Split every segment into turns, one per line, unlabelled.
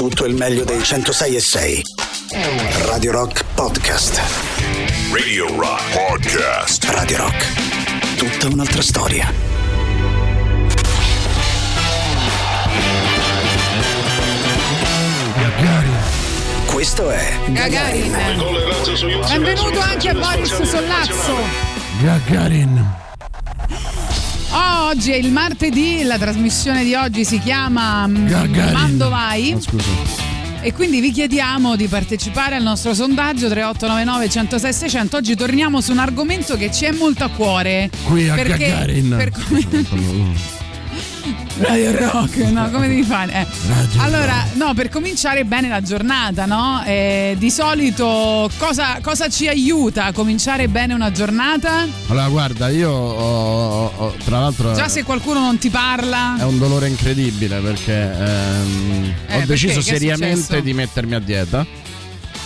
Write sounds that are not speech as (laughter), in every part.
Tutto il meglio dei 106 e 6. Radio Rock Podcast.
Radio Rock Podcast.
Radio Rock. Tutta un'altra storia.
Gagarin.
Questo è
Gagarin. Benvenuto anche a Boris Sollazzo.
Gagarin.
Oh, oggi è il martedì, la trasmissione di oggi si chiama mm,
Gagarin.
Mando Vai
Oh, scusa.
e quindi vi chiediamo di partecipare al nostro sondaggio 3899 106 600. Oggi torniamo su un argomento che ci è molto a cuore.
Qui a
perché,
Gagarin.
per come- Radio Rock, no, come devi fare? Eh. Allora, no, per cominciare bene la giornata, no? Eh, di solito cosa, cosa ci aiuta a cominciare bene una giornata?
Allora, guarda, io ho, ho- tra l'altro
Già se qualcuno non ti parla.
è un dolore incredibile perché ehm,
Eh,
ho
perché?
deciso seriamente di mettermi a dieta.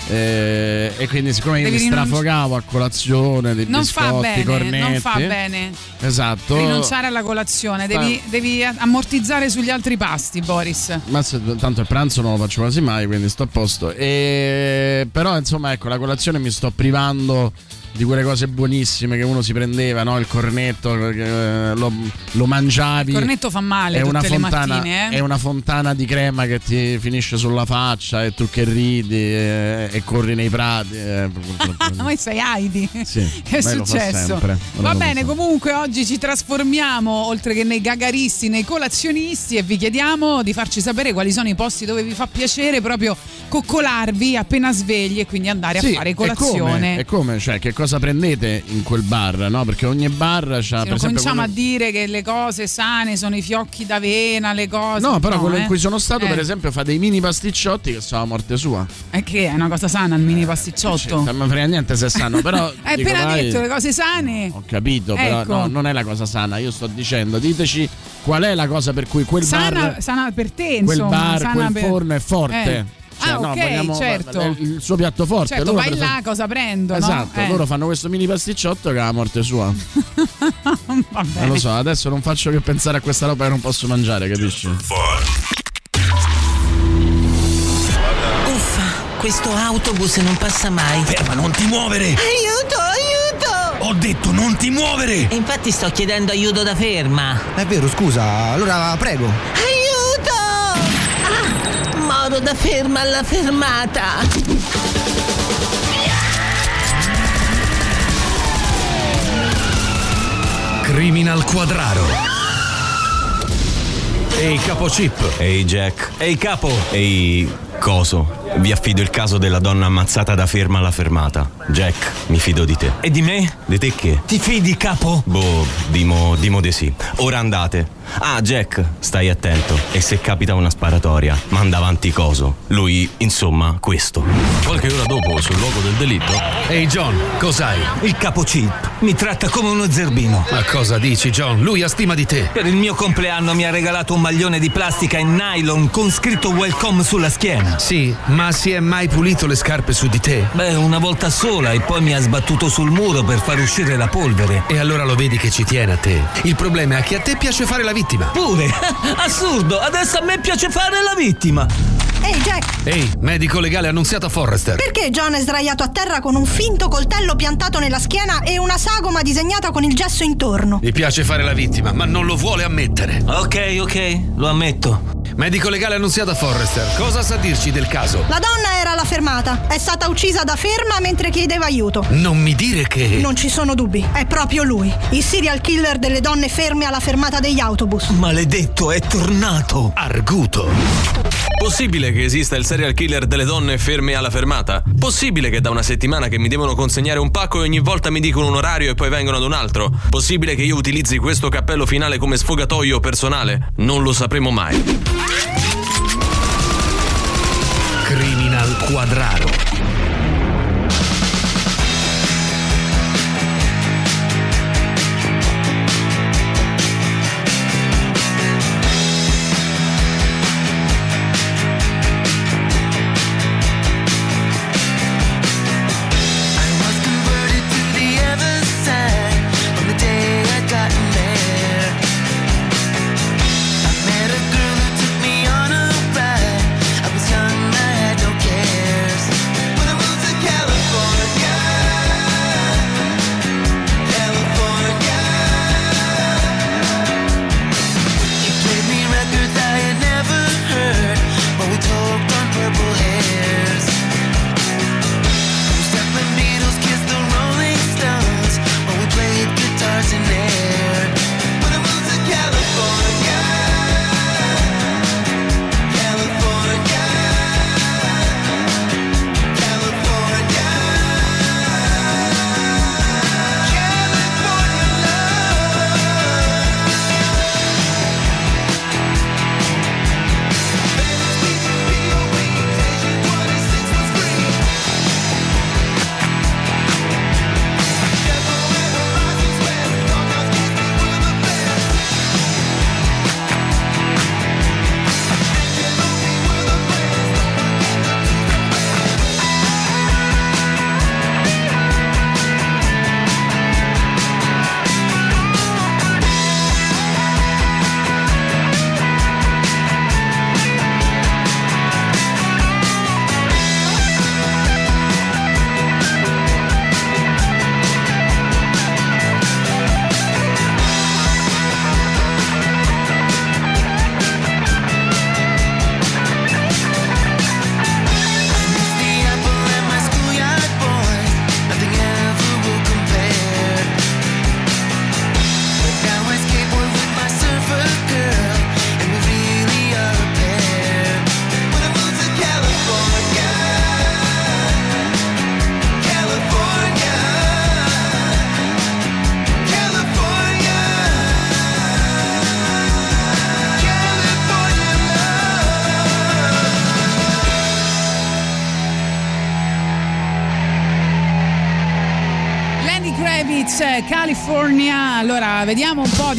Eh, e quindi siccome
Devi
mi strafogavo a colazione di
Non fa
biscotti,
bene,
cornetti
non fa bene.
esatto
Rinunciare alla colazione, devi, devi ammortizzare sugli altri pasti, Boris.
Ma se- tanto il pranzo non lo faccio quasi mai, quindi sto a posto. E, però, insomma, ecco, la colazione mi sto privando di quelle cose buonissime che uno si prendeva, no? Il cornetto, eh, lo, lo mangiavi.
Il cornetto fa male
è una, fontana,
mattine, eh.
è una fontana di crema che ti finisce sulla faccia e tu che ridi e, e corri nei prati. eh, (laughs)
Ma sei Heidi.
Sì,
che è successo? Va bene, comunque oggi ci trasformiamo oltre che nei gagaristi, nei colazionisti e vi chiediamo di farci sapere quali sono i posti dove vi fa piacere proprio coccolarvi appena svegli e quindi andare
Sì,
a fare
e
colazione.
come, e come? Cioè, che cosa prendete in quel bar? No? Perché ogni bar c'ha
Se
per
non
esempio.
cominciamo
quello-
a dire che le cose sane sono i fiocchi d'avena, le cose.
No, però quello
eh.
in cui sono stato,
Eh,
per esempio, fa dei mini pasticciotti che sono a morte sua.
È che è una cosa sana il mini pasticciotto.
Non mi frega niente se sanno, però.
Hai (laughs)
dico,
appena
vai,
detto le cose sane.
Ho capito, però
Ecco.
no, non è la cosa sana. Io sto dicendo, diteci qual è la cosa per cui quel
Sana,
bar.
sana per te,
Quel
insomma.
bar,
sana
quel
per-
forno è forte.
Eh.
Cioè,
ah,
no,
ok,
vogliamo-
certo.
il suo piatto forte.
Certo,
Loro
vai
per
là, cosa prendo? no?
Esatto,
Eh.
loro fanno questo mini pasticciotto che è la morte sua. (laughs) Non lo so, adesso non faccio che pensare a questa roba che non posso mangiare, capisci?
Uffa, questo autobus non passa mai.
Ferma, non ti muovere!
Aiuto, aiuto!
Ho detto non ti muovere!
E infatti sto chiedendo aiuto da ferma.
È vero, scusa, allora prego.
Aiuto! Moro da ferma alla fermata.
Criminal Quadraro. Ehi capo Chip.
Ehi Jack. Ehi capo. Ehi coso. Vi affido il caso della donna ammazzata da ferma alla fermata. Jack, mi fido di te.
E di me?
Di te che?
Ti fidi capo?
Boh, dimo, dimo di sì. Ora andate. Ah, Jack, stai attento. E se capita una sparatoria, manda avanti coso. Lui, insomma, questo.
Qualche ora dopo, sul luogo del delitto. Ehi John, cos'hai?
Il capo Chip mi tratta come uno zerbino.
Ma cosa dici John? Lui ha stima di te.
Per il mio compleanno mi ha regalato un maglione di plastica in nylon con scritto welcome sulla schiena.
Sì, ma si è mai pulito le scarpe su di te?
Beh, una volta sola e poi mi ha sbattuto sul muro per far uscire la polvere.
E allora lo vedi che ci tiene a te. Il problema è che a te piace fare la vittima.
Pure! (laughs) Assurdo! Adesso a me piace fare la vittima!
Ehi Jack,
Ehi, medico legale annunziato a Forrester.
perché John è sdraiato a terra con un finto coltello piantato nella schiena e una sagoma disegnata con il gesso intorno?
Gli piace fare la vittima, ma non lo vuole ammettere.
Ok, ok, lo ammetto.
Medico legale annunziato a Forrester. Cosa sa dirci del caso?
La donna era alla fermata, è stata uccisa da ferma mentre chiedeva aiuto.
Non mi dire che.
Non ci sono dubbi, è proprio lui, il serial killer delle donne ferme alla fermata degli autobus.
Maledetto, è tornato!
Arguto.
Possibile che esista il serial killer delle donne ferme alla fermata? Possibile che da una settimana che mi devono consegnare un pacco e ogni volta mi dicono un orario e poi vengono ad un altro? Possibile che io utilizzi questo cappello finale come sfogatoio personale? Non lo sapremo mai.
Criminal Quadraro.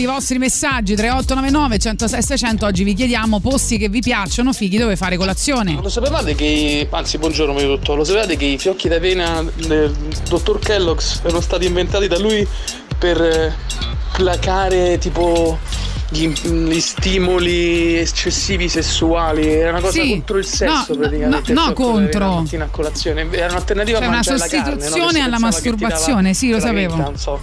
i
vostri messaggi 3899 106 600 oggi vi chiediamo posti che vi piacciono fighi dove fare colazione
lo sapevate che anzi buongiorno meglio tutto lo sapevate che i fiocchi d'avena del dottor Kellogg's erano stati inventati da lui per eh, placare tipo gli, gli, stimoli eccessivi sessuali, era una cosa
sì,
contro il sesso
no,
praticamente.
No, no contro.
Era un'alternativa
cioè, una
sostituzione alla, carne, no?
alla masturbazione, sì, lo sapevo.
Vita, so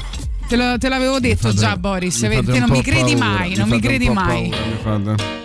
te, l'avevo detto
fate,
già Boris, te non mi credi
paura,
mai, non mi credi mai.
Paura,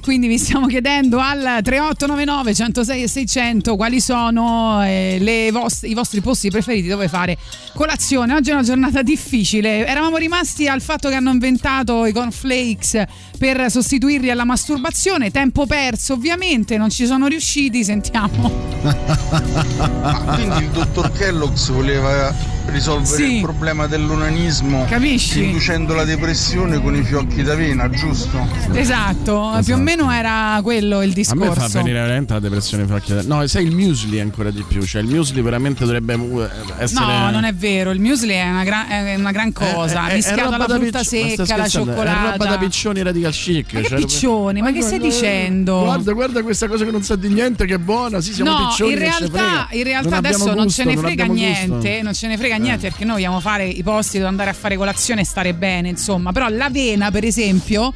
quindi vi stiamo chiedendo al 3899 106 e 600 quali sono eh, vostre, i vostri posti preferiti dove fare colazione. Oggi è una giornata difficile, eravamo rimasti al fatto che hanno inventato i cornflakes per sostituirli alla masturbazione, tempo perso ovviamente, non ci sono riusciti, sentiamo.
Ah, quindi il dottor Kellogg voleva risolvere
Sì.
il problema dell'onanismo
Capisci?
inducendo la depressione con i fiocchi d'avena, giusto?
Esatto, più o meno era quello il
A me
discorso.
fa venire veramente la depressione facchia. No, sai il muesli ancora di più. Cioè, il muesli veramente dovrebbe uh, essere.
No, non è vero, il muesli è una, gran- è una gran cosa,
È- è-
mischiato
roba
alla frutta
picci- ma
secca, la cioccolata.
È roba da piccioni radical chic.
Ma che
cioè,
piccioni? Ma che stai
guarda-
dicendo?
Guarda, guarda questa cosa che non sa di niente, che è buona. Sì, siamo
no,
piccioni.
in realtà, in realtà
Non
adesso non
gusto,
ce ne frega niente,
gusto.
non ce ne frega niente perché noi vogliamo fare i posti dove andare a fare colazione e stare bene, insomma. Però l'avena, per esempio,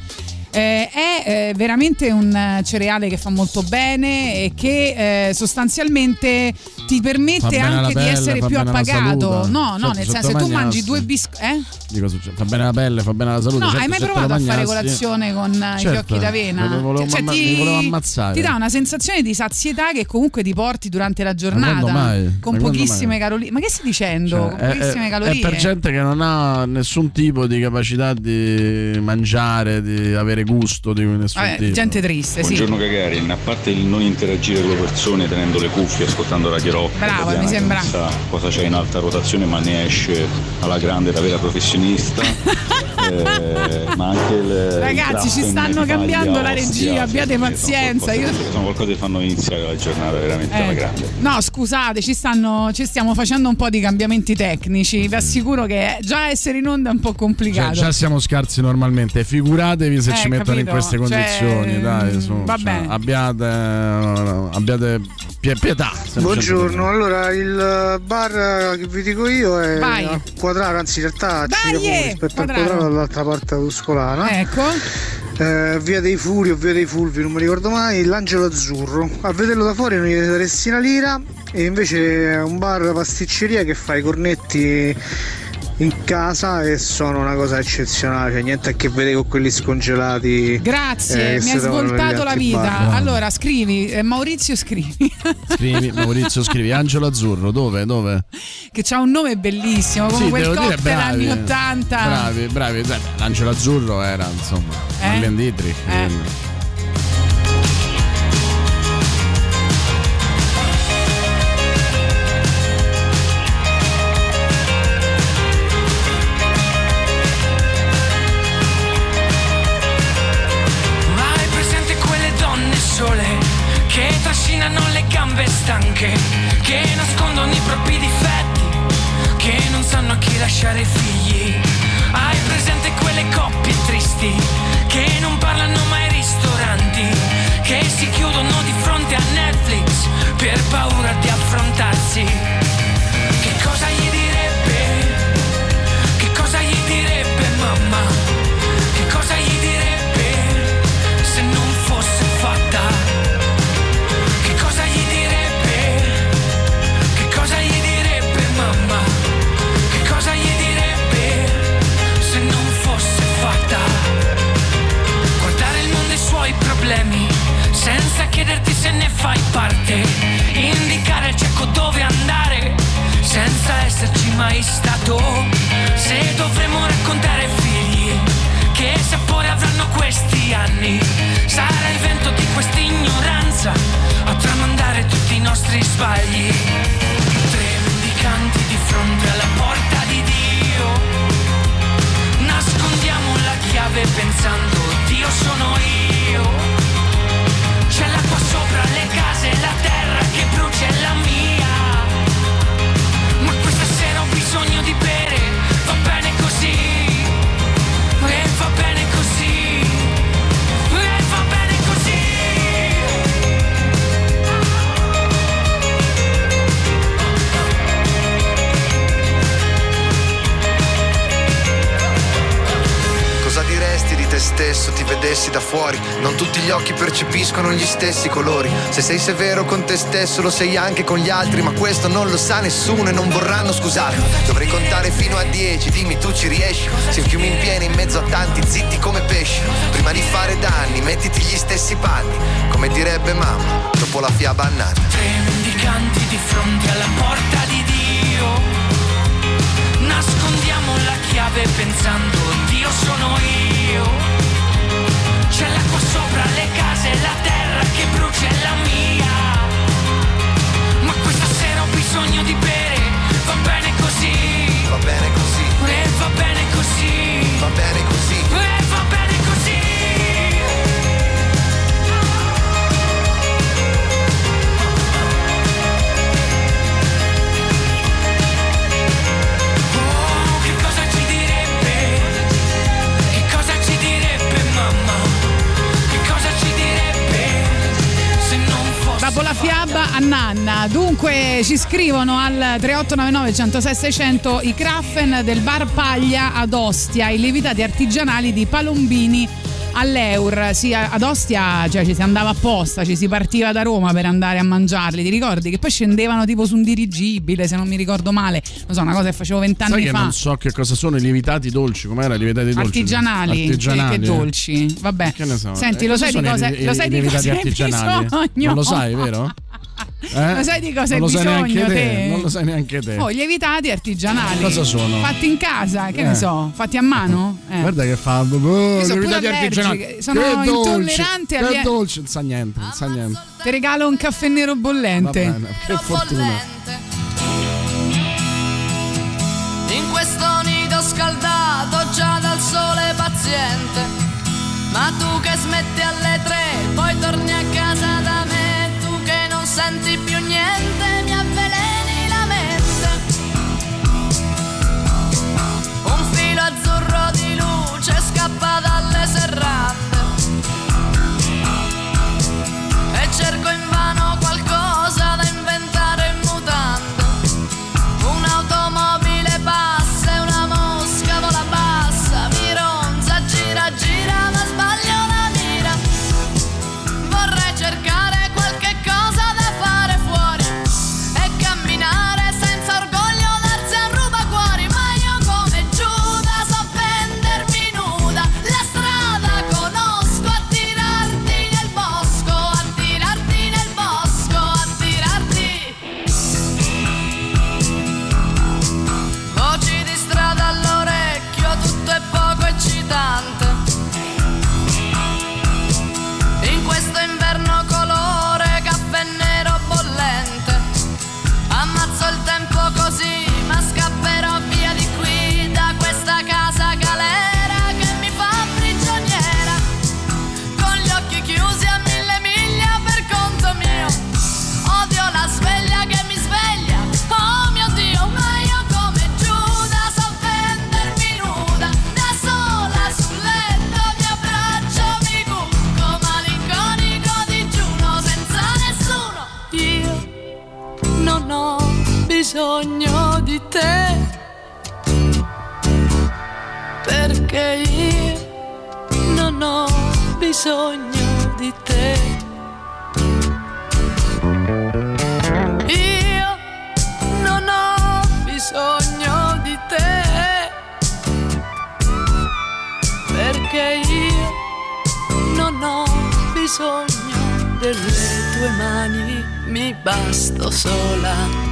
eh, è eh, veramente un eh, cereale che fa molto bene e che eh, sostanzialmente ti permette anche di
pelle,
essere
fa
più appagato. No, no,
Certo,
nel senso se tu mangi due biscotti. Eh?
Dico, fa bene alla pelle, fa bene alla salute.
No,
certo,
hai mai
lo
provato a fare colazione con eh, i
Certo,
fiocchi d'avena?
mi volevo
Cioè,
mamma-
ti,
volevo ammazzare.
ti dà una sensazione di sazietà che comunque ti porti durante la giornata.
mai?
Con pochissime calorie. Ma che stai dicendo?
Cioè,
pochissime
è-
calorie.
è per gente che non ha nessun tipo di capacità di mangiare, di avere gusto di nessun
Vabbè,
tipo.
gente triste, sì.
Buongiorno Gagarin, a parte il non interagire con le persone tenendo le cuffie, ascoltando Radio Rock,
Bravo, mi sembra.
cosa c'è in alta rotazione ma ne esce alla grande da vera professionista, (laughs) eh, ma anche il
Ragazzi, ci stanno cambiando la
Ostia,
regia, abbiate
sono
pazienza.
qualcosa-
Io-
Sono qualcosa che fanno iniziare la giornata veramente alla
Eh,
grande.
No, scusate, ci, stanno, ci stiamo facendo un po' di cambiamenti tecnici. Vi assicuro che già essere in onda è un po'
Cioè,
complicato.
già siamo scarsi normalmente, figuratevi se
Eh,
ci mettono in
capito?
queste condizioni,
Cioè,
dai, su,
va
cioè,
bene.
abbiate, abbiate pietà.
Buongiorno, allora il bar che vi dico io è
Vai.
a Quadraro, anzi in realtà
Dai,
ci
eh,
rispetto
Quadraro.
al Quadraro dall'altra parte tuscolana.
Ecco.
Eh, via dei Furi o via dei Fulvi, non mi ricordo mai, l'Angelo Azzurro. A vederlo da fuori non gli daresti una lira e invece è un bar pasticceria che fa i cornetti in casa e sono una cosa eccezionale, cioè niente a che vedere con quelli scongelati.
Grazie,
eh,
mi hai svoltato la vita.
bar.
Allora, scrivi, eh, Maurizio scrivi,
Scrivi, Maurizio scrivi, Angelo Azzurro, dove? Dove?
che c'ha un nome bellissimo, come
Sì,
quel cocktail
bravi.
anni 80.
Bravi, bravi. Dai, L'Angelo Azzurro era, insomma,
Eh?
Marlene Dietrich.
Eh.
Gambe stanche, che nascondono i propri difetti, che non sanno a chi lasciare figli. Hai presente quelle coppie tristi che non parlano mai ai ristoranti, che si chiudono di fronte a Netflix per paura di affrontarsi. Che cosa gli chiederti se ne fai parte. Indicare il cieco dove andare senza esserci mai stato. Se dovremmo raccontare figli che sapore avranno questi anni, sarà il vento di questa ignoranza a tramandare tutti i nostri sbagli. Tre mendicanti di fronte alla porta di Dio. Nascondiamo la chiave pensando Dio sono io. Che brucia la mia. Ma questa sera ho bisogno di bere,
te stesso, ti vedessi da fuori? Non tutti gli occhi percepiscono gli stessi colori. Se sei severo con te stesso, lo sei anche con gli altri, ma questo non lo sa nessuno e non vorranno scusarti. Dovrei contare fino a dieci, dimmi tu ci riesci. Se fiumi in piena in mezzo a tanti, zitti come pesci. Prima di fare danni, mettiti gli stessi panni, come direbbe mamma, dopo la fiaba annata.
Tre mendicanti di fronte alla porta di Dio. Nascondiamo la chiave pensando Dio sono io. C'è l'acqua sopra le case, la terra che brucia è la mia. Ma questa sera ho bisogno di bere, va bene così. Va
bene così.
Eh, va bene così. Va
bene così.
Eh,
a Nanna. Dunque ci scrivono al 3899 106 600 i Kraffen del bar Paglia ad Ostia, i lievitati artigianali di Palombini all'Eur. Sì, ad Ostia cioè, ci si andava apposta, ci si partiva da Roma per andare a mangiarli. Ti ricordi che poi scendevano tipo su un dirigibile, se non mi ricordo male. Non so, una cosa che facevo vent'anni fa.
non so che cosa sono i lievitati dolci, com'era i lievitati dolci?
Artigianali,
Artigianali.
Che, che dolci. Vabbè.
Che.
Senti,
Eh,
lo sai di cosa,
i-
lo
i
sai di
lievitati
cosa
artigianali?
bisogno?
Non lo sai, vero? (laughs) Eh?
Lo sai di cosa hai bisogno
te,
te?
Non lo sai neanche te.
Oh, lievitati artigianali.
Cosa sono?
Fatti in casa, che
Eh.
ne so, fatti a mano? Eh.
Guarda che fa. Oh, lievitati artigianali.
sono
Che dolce,
intollerante
Che
alle-
dolce, non sa niente, non sa niente.
Ti regalo un caffè nero
Va
bollente.
bene, che fortuna.
In questo nido scaldato già dal sole paziente. Ma tu che smetti che bisogno di te. Io non ho bisogno di te. Perché io non ho bisogno delle tue mani, mi basto sola.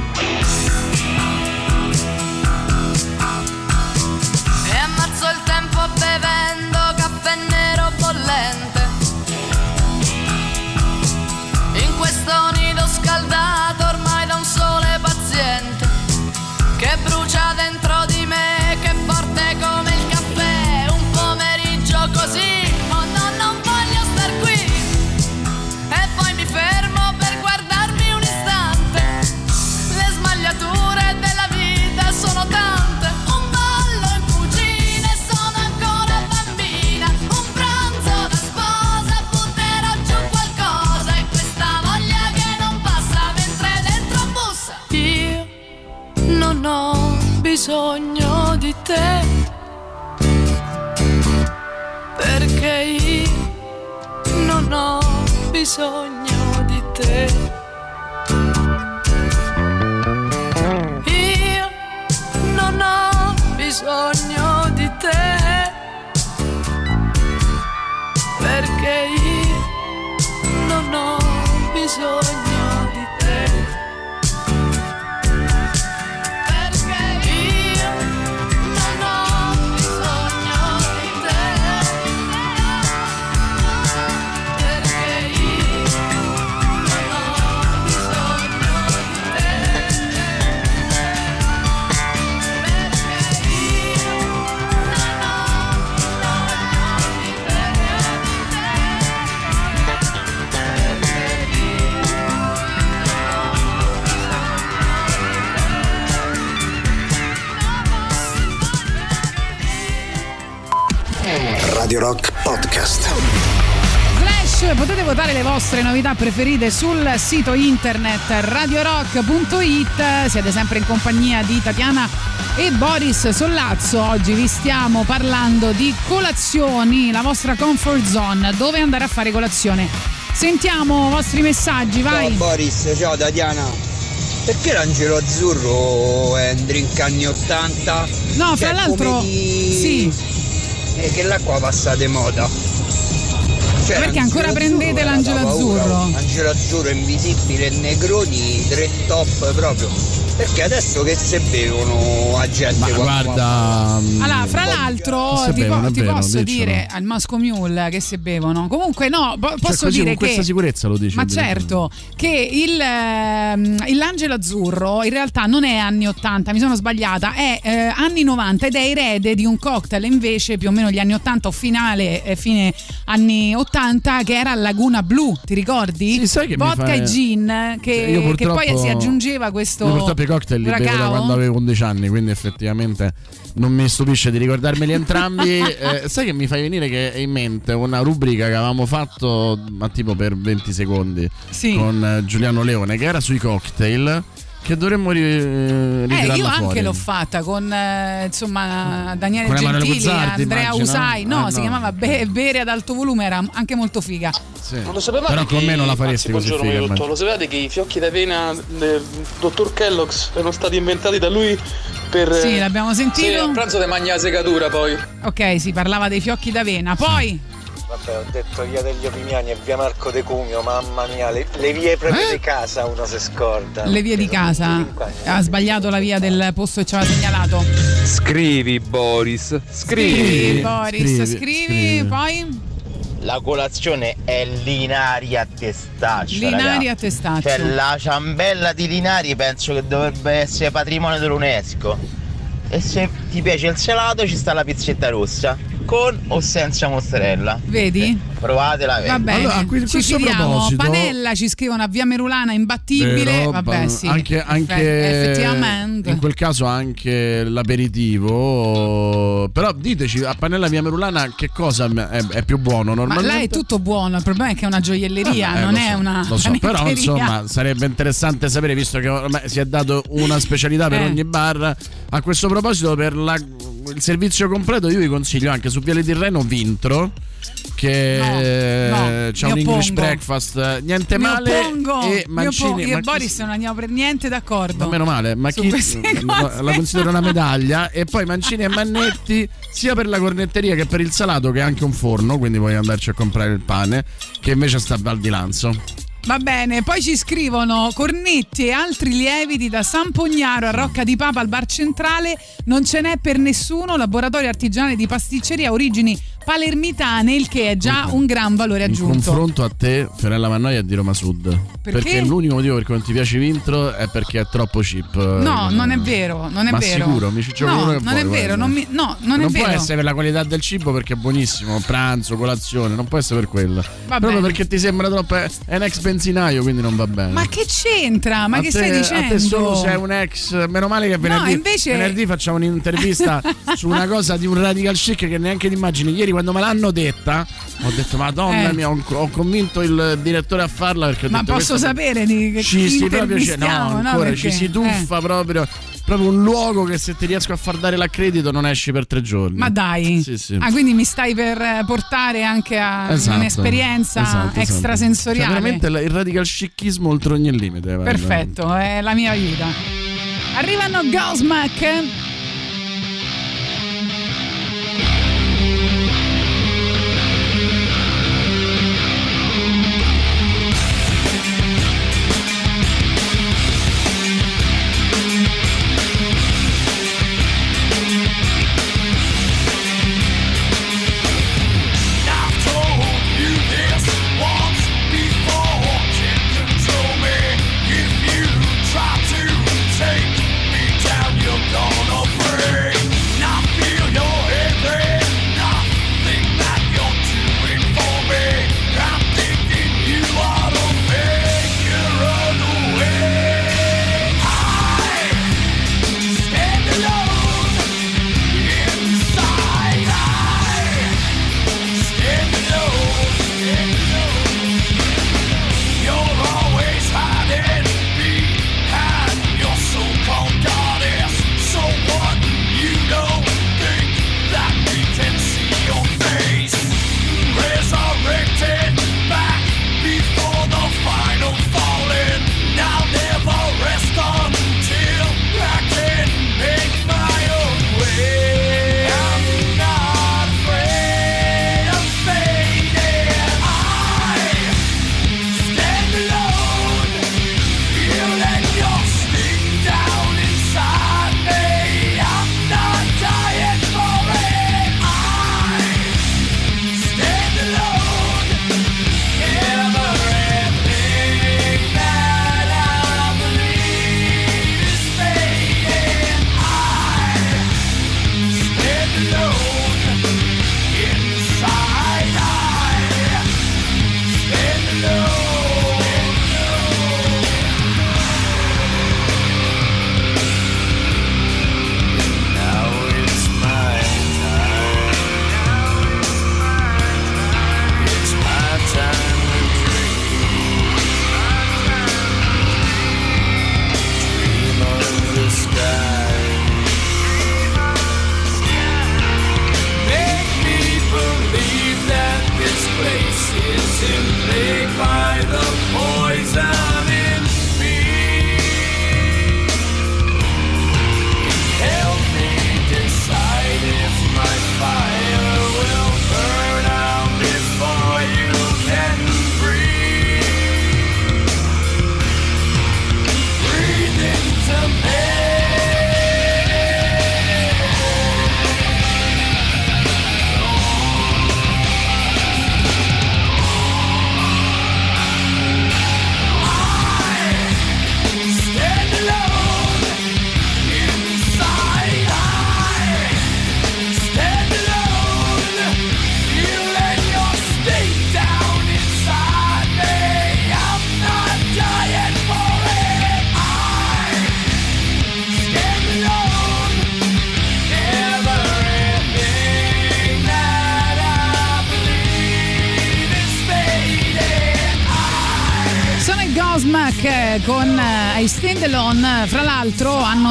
Bisogno di te.
Vostre novità preferite sul sito internet radiorock.it. Siete sempre in compagnia di Tatiana e Boris Sollazzo. Oggi vi stiamo parlando di colazioni, la vostra comfort zone, dove andare a fare colazione. Sentiamo i vostri messaggi, vai.
Ciao Boris, ciao Tatiana. Perché l'angelo azzurro è un drink anni 80?
No,
Cioè,
fra l'altro,
di-
sì.
E che l'acqua passa di moda. Cioè,
Perché ancora prendete
azzurro
l'angelo azzurro?
Angelo azzurro invisibile, negroni, tre top proprio. Perché adesso che se bevono a gente
Ma guarda. Mm,
Allora, fra l'altro,
Se
ti,
bevono,
po- ti
vero,
posso
diccelo.
dire al Moscow Mule che se bevono. Comunque, no, po-
Cioè,
posso
così,
dire
con questa
che.
sicurezza lo dici.
Ma certo, che il, ehm, l'angelo azzurro in realtà non è anni 80, mi sono sbagliata, è eh, anni 90 ed è erede di un cocktail invece più o meno gli anni 80 o finale, eh, fine anni 80 che era Laguna Blu, ti ricordi?
Sì, sai che
Vodka
fa-
e gin che,
Io
che poi si aggiungeva questo
Io purtroppo i cocktail li bevo da quando avevo 11 anni, quindi effettivamente non mi stupisce di ricordarmeli entrambi. (laughs) Eh, sai che mi fai venire che è in mente una rubrica che avevamo fatto, ma tipo per 20 secondi,
Sì.
con eh, Giuliano Leone, che era sui cocktail. Che dovremmo ri-
Eh,
ritirarla
io anche
fuori.
l'ho fatta con eh, insomma Daniele
Con
Gentili,
Guzzardi,
Andrea
immagino.
Usai. No,
Ah,
si
no.
chiamava Be- Bere ad alto volume, era anche molto figa.
Non lo sapevate
Però con me non la faresti
anzi,
così
buongiorno,
figa.
Lo sapevate che i fiocchi d'avena del dottor Kellogg's erano stati inventati da lui per.
Sì, l'abbiamo sentito.
Sì, a pranzo
te mangia la segatura poi.
Ok, si parlava dei fiocchi d'avena. Poi
Vabbè, ho detto via degli Opimiani e via Marco De Cumio, mamma mia, le, le vie proprio
Eh?
di casa uno si scorda.
le vie di casa. Ha sbagliato la via del posto che ci aveva segnalato.
Scrivi Boris, scrivi.
Scrivi, Boris, scrivi, poi
La colazione è Linari a testaccio.
Linari
raga.
a testaccio.
Cioè la ciambella di Linari penso che dovrebbe essere patrimonio dell'UNESCO. E se ti piace il salato ci sta la pizzetta rossa. Con o senza mozzarella.
Vedi?
Provatela.
Va bene,
Allora, a que-
ci
questo
fidiamo.
proposito-
Panella ci scrivono a Via Merulana imbattibile. Vabbè, sì.
Anche, anche
Effe- effettivamente.
in quel caso anche l'aperitivo. Però diteci a Panella Via Merulana che cosa è, è più buono
Ma
normalmente.
là è tutto buono, il problema è che è una gioielleria,
Eh,
non è
so,
una
Lo so, però insomma sarebbe interessante sapere, visto che ormai si è dato una specialità per
Eh.
ogni bar. A questo proposito, per la- il servizio completo, io vi consiglio anche su Viale di Reno Vintro. Che
no,
c'è
mi
un English breakfast, niente
Mi
male.
oppongo,
e mancini.
Io e Boris non andiamo per niente d'accordo.
ma meno male, ma chi (laughs) la, la considero una medaglia e poi mancini e mannetti sia per la cornetteria che per il salato che è anche un forno, quindi puoi andarci a comprare il pane che invece sta a Val di Lanzo.
Va bene, poi ci scrivono cornetti e altri lieviti da San Pognaro a Rocca di Papa al bar centrale. Non ce n'è per nessuno. Laboratorio artigianale di pasticceria, origini palermitane, il che è già un gran valore
In
aggiunto.
confronto a te, Ferella Mannoia di Roma Sud.
Perché?
l'unico motivo per cui non ti piace Vintro è perché è troppo cheap.
No, non è vero, non è
Ma
vero.
sicuro, mi ciccio
no,
uno che
non è
vuoi,
vero,
guarda.
non, mi- no, non,
non
è
può
vero.
essere per la qualità del cibo perché è buonissimo, pranzo, colazione, non può essere per quello.
Va
Proprio perché ti sembra troppo. È un ex benzinaio, quindi non va bene.
Ma che c'entra? Ma
A
che
te-
stai dicendo?
A te solo sei un ex. Meno male che venerdì,
invece-
venerdì facciamo un'intervista (laughs) su una cosa di un radical chic che neanche ti immagini. Ieri quando me l'hanno detta, ho detto: Madonna
Eh.
mia, ho, ho convinto il direttore a farla perché ho
Ma
detto,
posso sapere di che
ci si proprio
intervistiamo,
no,
no?
ancora
Perché-
ci si tuffa proprio. Proprio un luogo che se ti riesco a far dare l'accredito non esci per tre giorni.
Ma dai.
Sì, sì.
Ah, quindi mi stai per eh, portare anche a
Esatto.
un'esperienza
Esatto, esatto.
extrasensoriale.
Cioè, veramente il radical chicchismo oltre ogni limite. guarda.
Perfetto, è la mia vita. Arrivano Godsmack.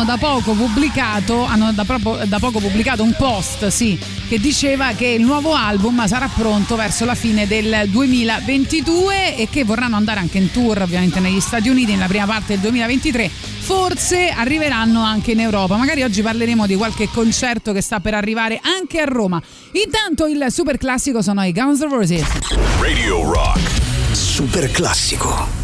Da poco pubblicato, hanno da, proprio- da poco pubblicato un post, sì, che diceva che il nuovo album sarà pronto verso la fine del 2022 e che vorranno andare anche in tour ovviamente negli Stati Uniti nella prima parte del 2023. Forse arriveranno anche in Europa. Magari oggi parleremo di qualche concerto che sta per arrivare anche a Roma. Intanto il super classico sono i Guns N' Roses.
Radio Rock. Super classico.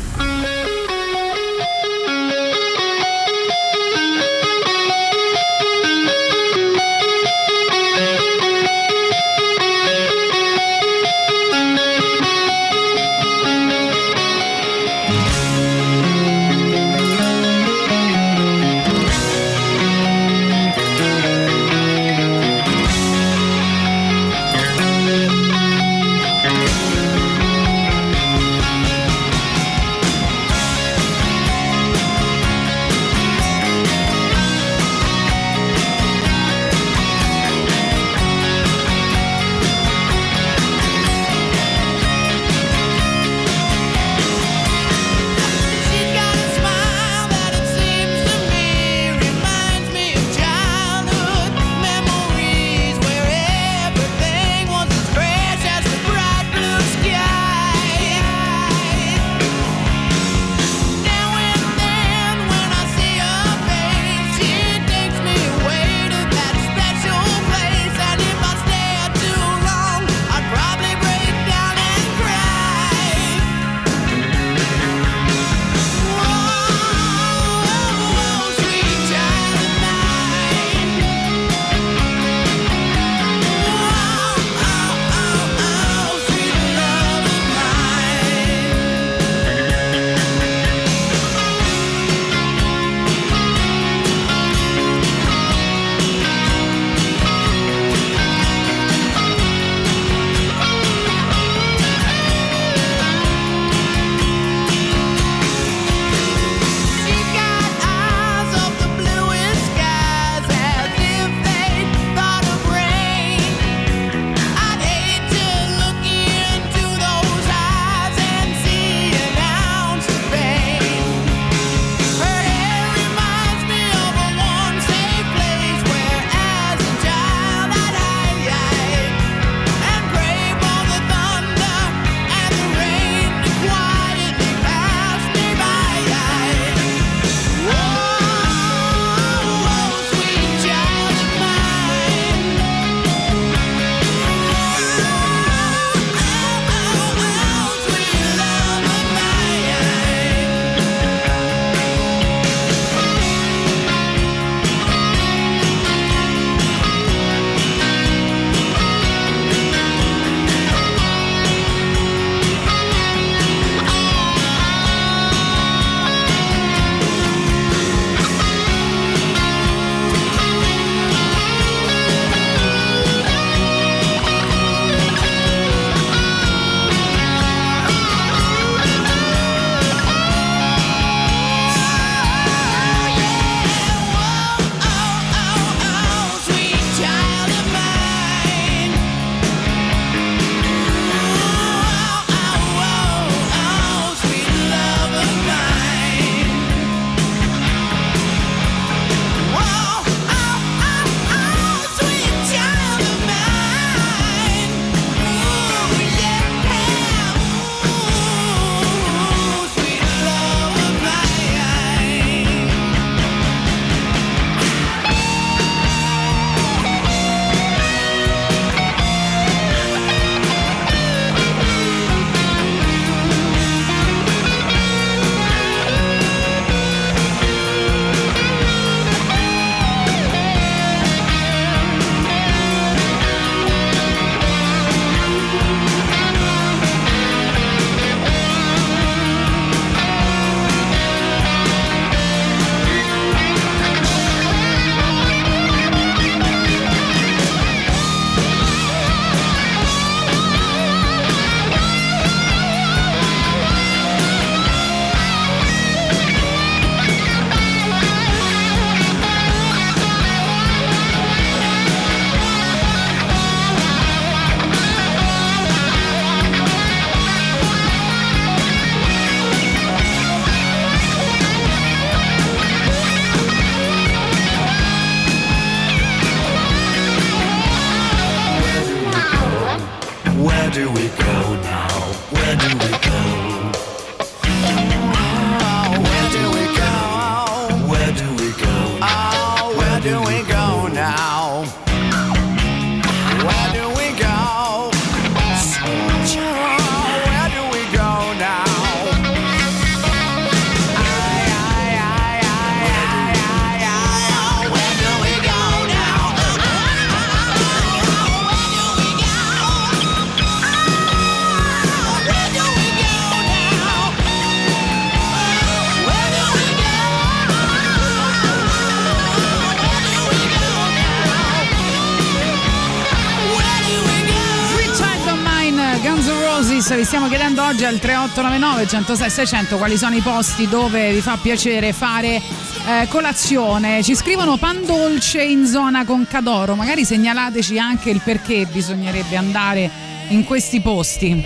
3899 106 600 quali sono i posti dove vi fa piacere fare eh, colazione. Ci scrivono pan dolce in zona Concadoro, magari segnalateci anche il perché bisognerebbe andare in questi posti.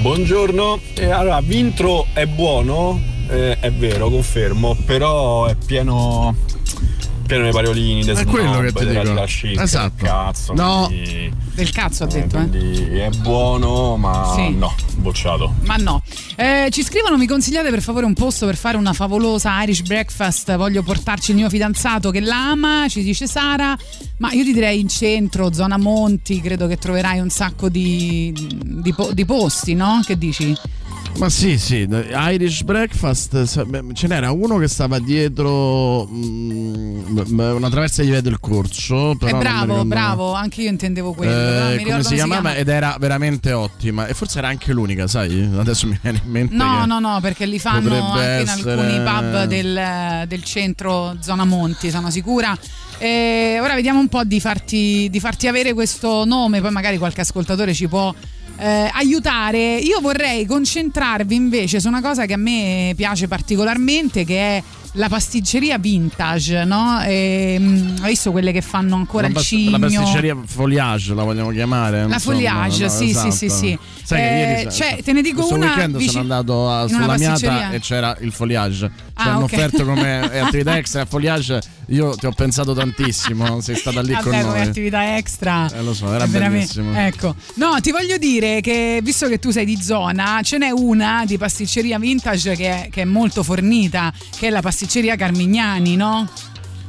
Buongiorno, Eh, allora Vintro è buono, eh, è vero, confermo, però è pieno, pieno di pariolini,
È quello che ti dico.
Esatto.
Esatto.
Cazzo,
No.
quindi-
Del cazzo ha detto, eh?
quindi è buono, ma
Sì.
no, bocciato.
Ma no. Eh, ci scrivono, mi consigliate per favore un posto per fare una favolosa Irish breakfast? Voglio portarci il mio fidanzato che l'ama, ci dice Sara. Ma io ti direi in centro, zona Monti, credo che troverai un sacco di, di di posti, no? Che dici?
Ma sì, sì, Irish Breakfast, beh, ce n'era uno che stava dietro mm, m- una traversa di via del corso. Però
Eh,
non mi
bravo, bravo, anche io intendevo quello.
Eh,
mi
come si chiamava?
chiama.
Ed era veramente ottima. E forse era anche l'unica, sai? Adesso mi viene in mente.
No, no, no, perché li fanno anche in
essere-
alcuni pub del, del centro zona Monti, sono sicura. E ora vediamo un po' di farti, di farti avere questo nome, poi magari qualche ascoltatore ci può eh, aiutare. Io vorrei concentrarvi invece su una cosa che a me piace particolarmente, che è la pasticceria vintage, no? E, mm, hai visto quelle che fanno ancora
La,
il
bas-
cigno?
la pasticceria foliage la vogliamo chiamare?
La
insomma,
foliage,
no,
sì, sì,
esatto.
sì, sì.
Sai che
Eh,
ieri
cioè, te ne dico
questo
una
weekend
vicino-
sono andato a, sulla? Miata e c'era il foliage. Ci
Ah,
hanno
ok.
offerto come (laughs) attività extra foliage. Io ti ho pensato tantissimo. Sei stata lì con
Vabbè, come
noi.
attività extra.
Eh, lo so, era bellissimo.
Ecco, no, ti voglio dire che visto che tu sei di zona, ce n'è una di pasticceria vintage che è, che è molto fornita, che è la pasticceria Carmignani, no?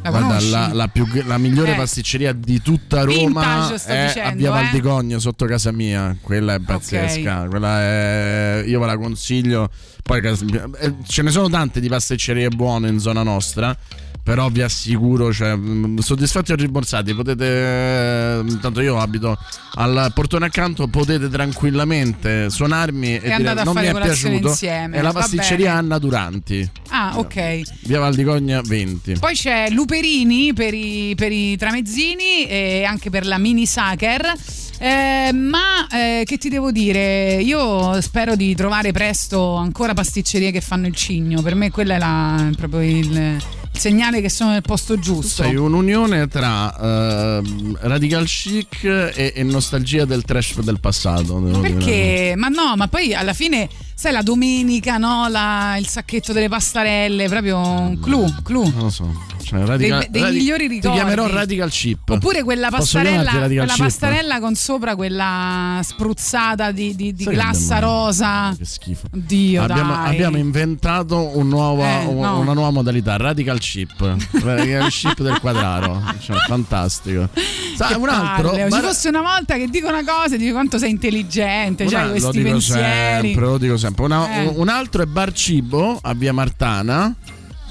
La
Guarda, la, la più- la migliore
Eh.
pasticceria di tutta Roma
Vintage,
è
dicendo,
a Via
eh.
Valdigogno sotto casa mia. Quella è pazzesca. Quella è, io ve la consiglio. Poi eh, ce ne sono tante di pasticcerie buone in zona nostra. Però vi assicuro, cioè, mh, soddisfatti o rimborsati, potete. eh, Tanto io abito al portone accanto, potete tranquillamente suonarmi e, dire
andate a
non mi è piaciuto.
insieme,
È la pasticceria. Anna Duranti,
Ah, ok.
via Valdigogna 20.
Poi c'è Luperini per i, per i tramezzini e anche per la mini Sacher. Eh, ma eh, che ti devo dire? Io spero di trovare presto ancora pasticcerie che fanno il cigno. Per me quello è la- proprio il segnale che sono nel posto giusto.
Sei un'unione tra ehm, radical chic e, e nostalgia del trash del passato. devo dire.
Perché? Ma no, ma poi alla fine, sai, la domenica, no? La- il sacchetto delle pastarelle, proprio un clou, clou.
Non lo so. Cioè, radical-
Dei- dei migliori
Ti
ricordi.
chiamerò Radical Chip.
Oppure quella pastarella, quella pastarella con sopra quella spruzzata di, di- di glassa rosa.
Che schifo.
Dio,
abbiamo,
dai.
abbiamo inventato un nuovo-
Eh,
un-
no.
una nuova modalità, Radical Chip. Radical Chip del quadraro. Cioè, fantastico. Sai,
Che
un altro. ma-
Ci fosse una volta che dico una cosa e dici quanto sei intelligente,
una- lo
questi
dico
pensieri.
sempre, lo dico sempre. Una-
Eh.
un- altro è Bar Cibo a via Martana.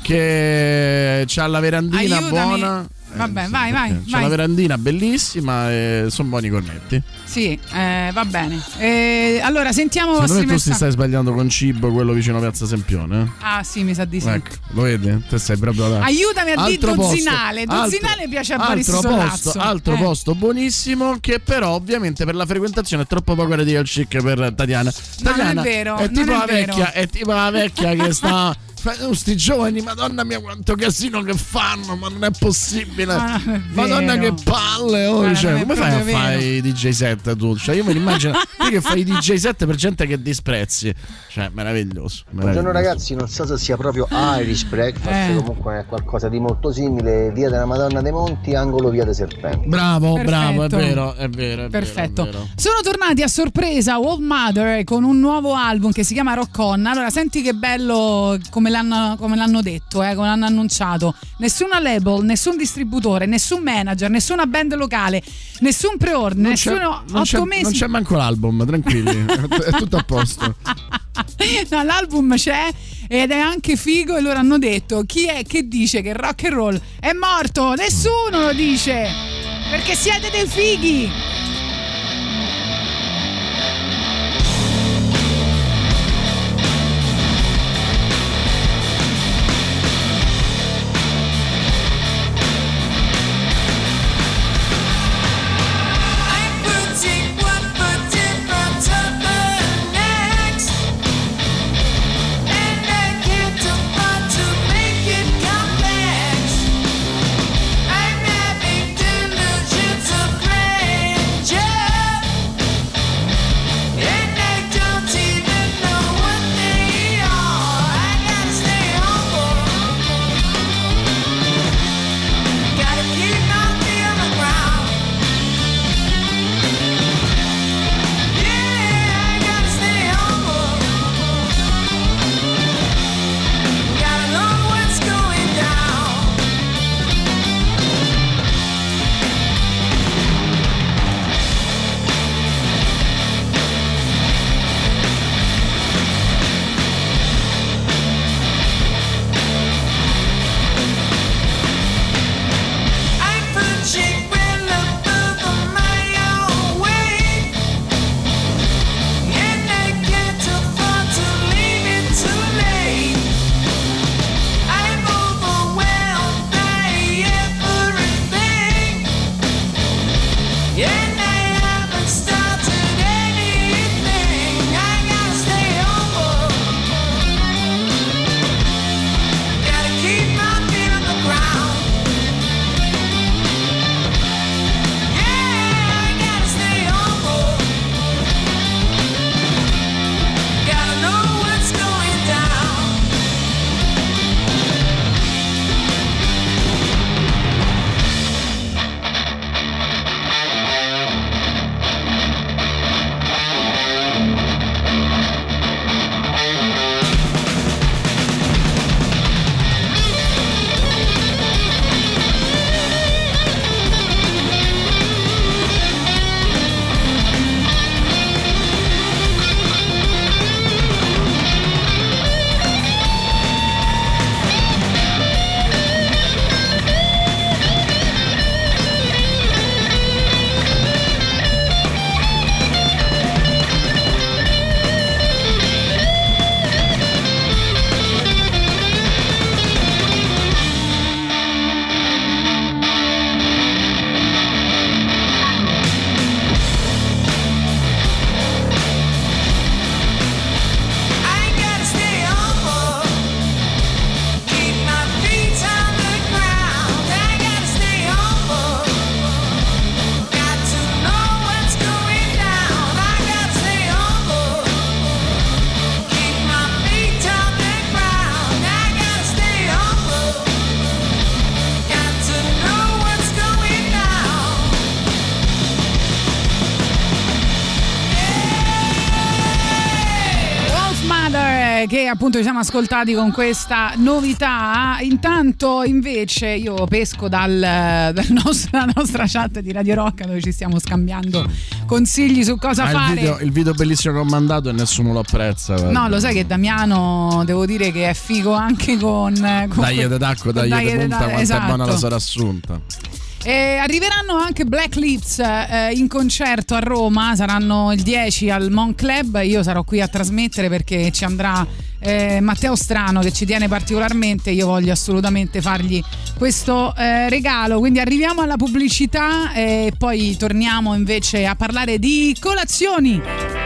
Che c'ha la verandina
Aiutami.
buona.
Vabbè, vai, vai,
C'è
vai.
la verandina bellissima e sono buoni i cornetti.
Sì, eh, va bene. Eh, allora, sentiamo
Secondo
vostri
me tu ti
messaggi.
stai sbagliando con cibo, quello vicino a Piazza Sempione. eh?
Ah, sì, mi sa di sì.
Ecco, lo vedi? Te sei proprio da...
Aiutami a dire
Altro posto,
dozzinale. Dozzinale piace a Boris
altro posto, altro
Eh.
posto buonissimo che però ovviamente per la frequentazione è troppo poco radical chic per Tatiana.
No, non è
Tatiana
vero,
è tipo
è
la
vero.
vecchia, è tipo la vecchia che sta (laughs) sti giovani, madonna mia, quanto casino che fanno, ma non è possibile.
Ma non è
Madonna
vero.
che palle, oh, cioè, come fai a
proprio
fare
vero.
i DJ set tu? Cioè, io me li immagino (laughs) te che fai i DJ set per gente che disprezzi. Cioè, meraviglioso.
Buongiorno
meraviglioso.
ragazzi, non so se sia proprio Irish Breakfast,
Eh.
comunque è qualcosa di molto simile, via della Madonna dei Monti, angolo via dei Serpenti.
Bravo,
Perfetto.
bravo, è vero, è vero. È
Perfetto.
Vero, è vero.
Sono tornati a sorpresa Old Mother con un nuovo album che si chiama Rock On. Allora, senti che bello come l'hanno, come l'hanno detto, eh, come l'hanno annunciato. Nessuna label, nessun distributore, nessun manager, nessuna band locale, nessun pre-order,
Non c'è,
nessuno
non, c'è,
otto mesi.
non c'è manco l'album, tranquilli, (laughs) è tutto a posto.
No, l'album c'è ed è anche figo e loro hanno detto chi è che dice che rock and roll è morto? Nessuno lo dice! Perché siete dei fighi! Appunto ci siamo ascoltati con questa novità. Intanto invece io pesco dal, dal nostro- dalla nostra chat di Radio Rock dove ci stiamo scambiando consigli su cosa
Ah, il,
fare.
video, il video bellissimo che ho mandato e nessuno lo apprezza. guarda.
No, lo sai che Damiano devo dire che è figo anche con, con
Dai de d'acqua, dai
Dai
punta,
da-
quanto
esatto.
è buona la sarà assunta.
E arriveranno anche Black Lips eh, in concerto a Roma, saranno il 10 al Mon Club, io sarò qui a trasmettere perché ci andrà eh, Matteo Strano che ci tiene particolarmente, io voglio assolutamente fargli questo eh, regalo, quindi arriviamo alla pubblicità e poi torniamo invece a parlare di colazioni.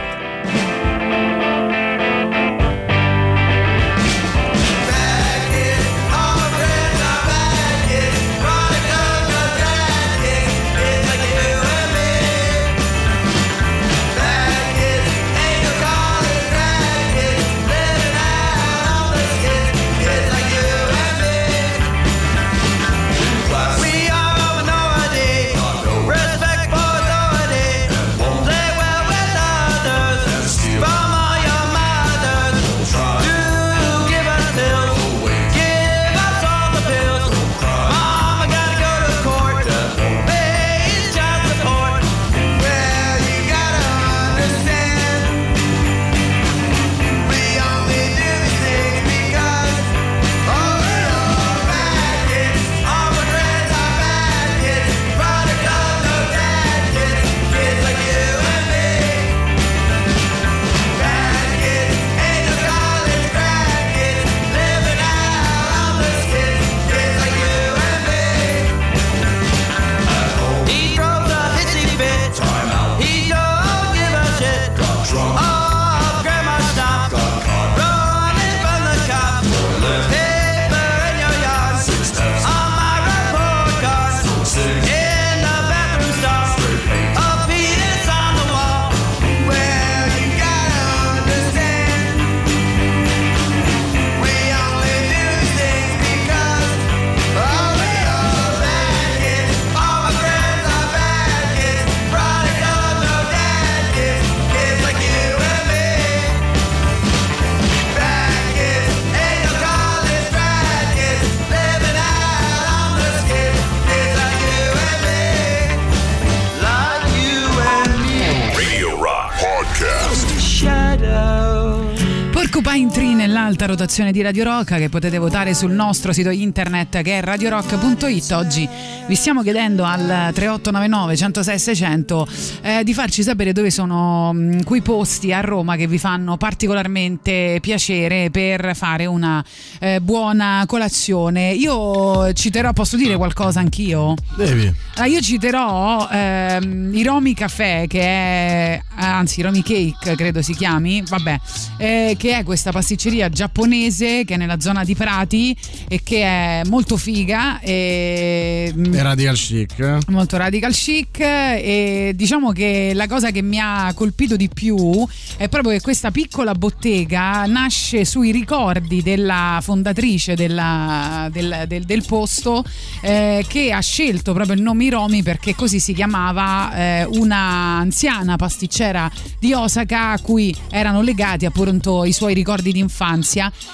Nell'alta rotazione di Radio Rock che potete votare sul nostro sito internet che è radiorock.it. Oggi vi stiamo chiedendo al 3899 106 600 eh, di farci sapere dove sono mh, quei posti a Roma che vi fanno particolarmente piacere per fare una eh, buona colazione. Io citerò, posso dire qualcosa anch'io?
Devi.
Allora, io citerò ehm, i Romi Café, che è anzi Romi Cake, credo si chiami, vabbè, eh, che è questa pasticceria giapponese che è nella zona di Prati e che è molto figa e mm,
E radical chic.
molto radical chic e diciamo che la cosa che mi ha colpito di più è proprio che questa piccola bottega nasce sui ricordi della fondatrice della- del, del- del posto eh, che ha scelto proprio il nome Iromi perché così si chiamava eh, una anziana pasticcera di Osaka a cui erano legati appunto i suoi ricordi di infanzia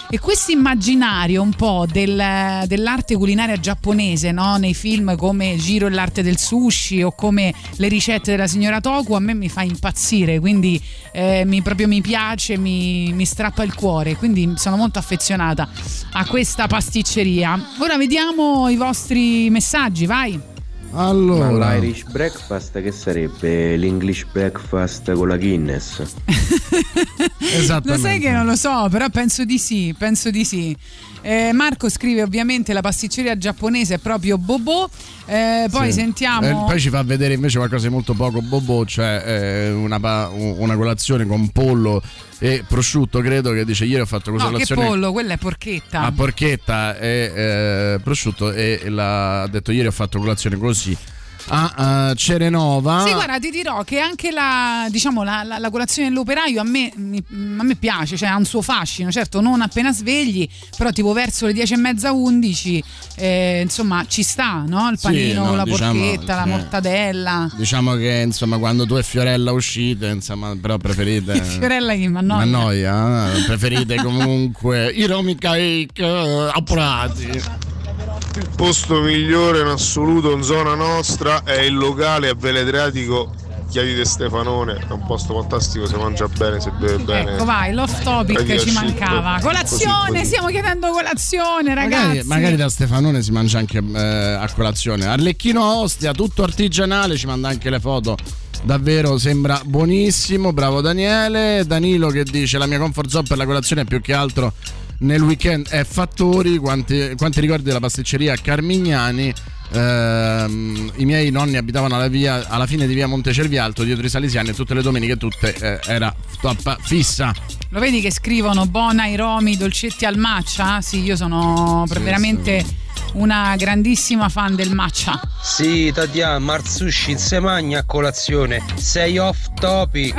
e questo immaginario un po' del- dell'arte culinaria giapponese no? nei film come Giro e l'arte del sushi o come le ricette della signora Toku a me mi fa impazzire quindi eh, mi, proprio mi piace mi, mi strappa il cuore quindi sono molto affezionata a questa pasticceria. Ora vediamo i vostri messaggi vai
Allora.
Ma l'Irish breakfast che sarebbe l'English breakfast con la Guinness? (laughs)
Lo sai che non lo so, però penso di sì, penso di sì. Eh, Marco scrive ovviamente la pasticceria giapponese è proprio Bobo. Eh, poi
Sì.
sentiamo.
Eh, poi ci fa vedere invece qualcosa di molto poco bobo, cioè eh, una, pa- una colazione con pollo e prosciutto, credo che dice ieri ho fatto questa
no, che
colazione
pollo, quella è porchetta.
a porchetta e eh, prosciutto e la- ha detto ieri ho fatto colazione così. A eh, Cerenova.
Sì, guarda, ti dirò che anche la, diciamo, la, la- la colazione dell'operaio a me, mi- a me piace, cioè ha un suo fascino, certo non appena svegli, però tipo verso le 10 e mezza, 11, eh, insomma ci sta, no? Il
Sì,
panino
no,
con la
diciamo,
porchetta, la
sì.
mortadella.
Diciamo che insomma quando tu e Fiorella uscite, insomma, però preferite. (laughs)
Fiorella che mi annoia.
Eh? preferite comunque i Romi Cake eh, a Prati.
Il posto migliore in assoluto in zona nostra è il locale a Veledriatico Chiavi de Stefanone, è un posto fantastico, si mangia bene, si beve bene.
Ecco, vai, l'off topic ci
Ascitto.
mancava. Colazione,
Così, così.
stiamo chiedendo colazione, ragazzi.
Magari, magari da Stefanone si mangia anche eh, a colazione. Arlecchino Ostia, tutto artigianale, ci manda anche le foto. Davvero sembra buonissimo, bravo Daniele. Danilo che dice la mia comfort zone per la colazione è più che altro nel weekend è Fattori. Quanti, quanti ricordi della pasticceria Carmignani? Ehm, I miei nonni abitavano alla, via, alla fine di via Montecervialto dietro i Salesiani e tutte le domeniche tutte eh, era top fissa.
Lo vedi che scrivono Bona, i Romi, dolcetti al matcha? Sì, io sono
Sì,
veramente una grandissima fan del matcha.
Sì, Tatiana, Marzushi se magna a colazione. Sei off topic.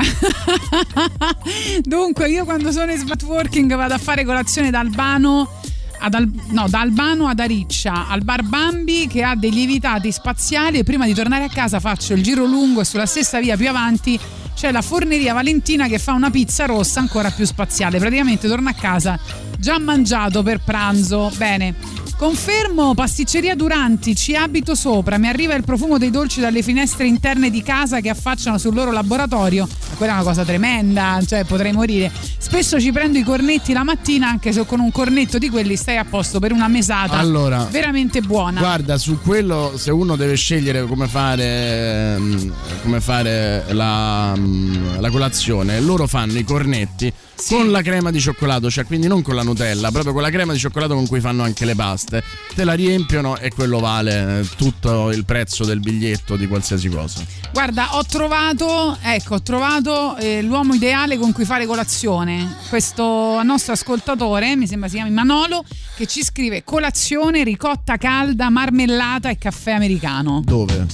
(laughs)
Dunque, io quando sono in smart working vado a fare colazione da Albano. Ad Al- no, da Albano ad Ariccia al bar Bambi che ha dei lievitati spaziali e prima di tornare a casa faccio il giro lungo e sulla stessa via più avanti c'è la forneria Valentina che fa una pizza rossa ancora più spaziale. Praticamente torno a casa già mangiato per pranzo. Bene. Confermo, pasticceria Duranti, ci abito sopra, mi arriva il profumo dei dolci dalle finestre interne di casa che affacciano sul loro laboratorio. Ma Quella è una cosa tremenda, cioè potrei morire. Spesso ci prendo i cornetti la mattina, anche se con un cornetto di quelli stai a posto per una mesata
Allora,
veramente buona.
Guarda, su quello, se uno deve scegliere come fare, ehm, come fare la, mm, la colazione, loro fanno i cornetti con la crema di cioccolato, cioè quindi non con la Nutella, proprio con la crema di cioccolato con cui fanno anche le paste. Te la riempiono e quello vale eh, tutto il prezzo del biglietto di qualsiasi cosa.
Guarda, ho trovato, ecco, ho trovato eh, l'uomo ideale con cui fare colazione. Questo nostro ascoltatore, mi sembra si chiami Manolo, che ci scrive colazione, ricotta calda, marmellata e caffè americano.
Dove?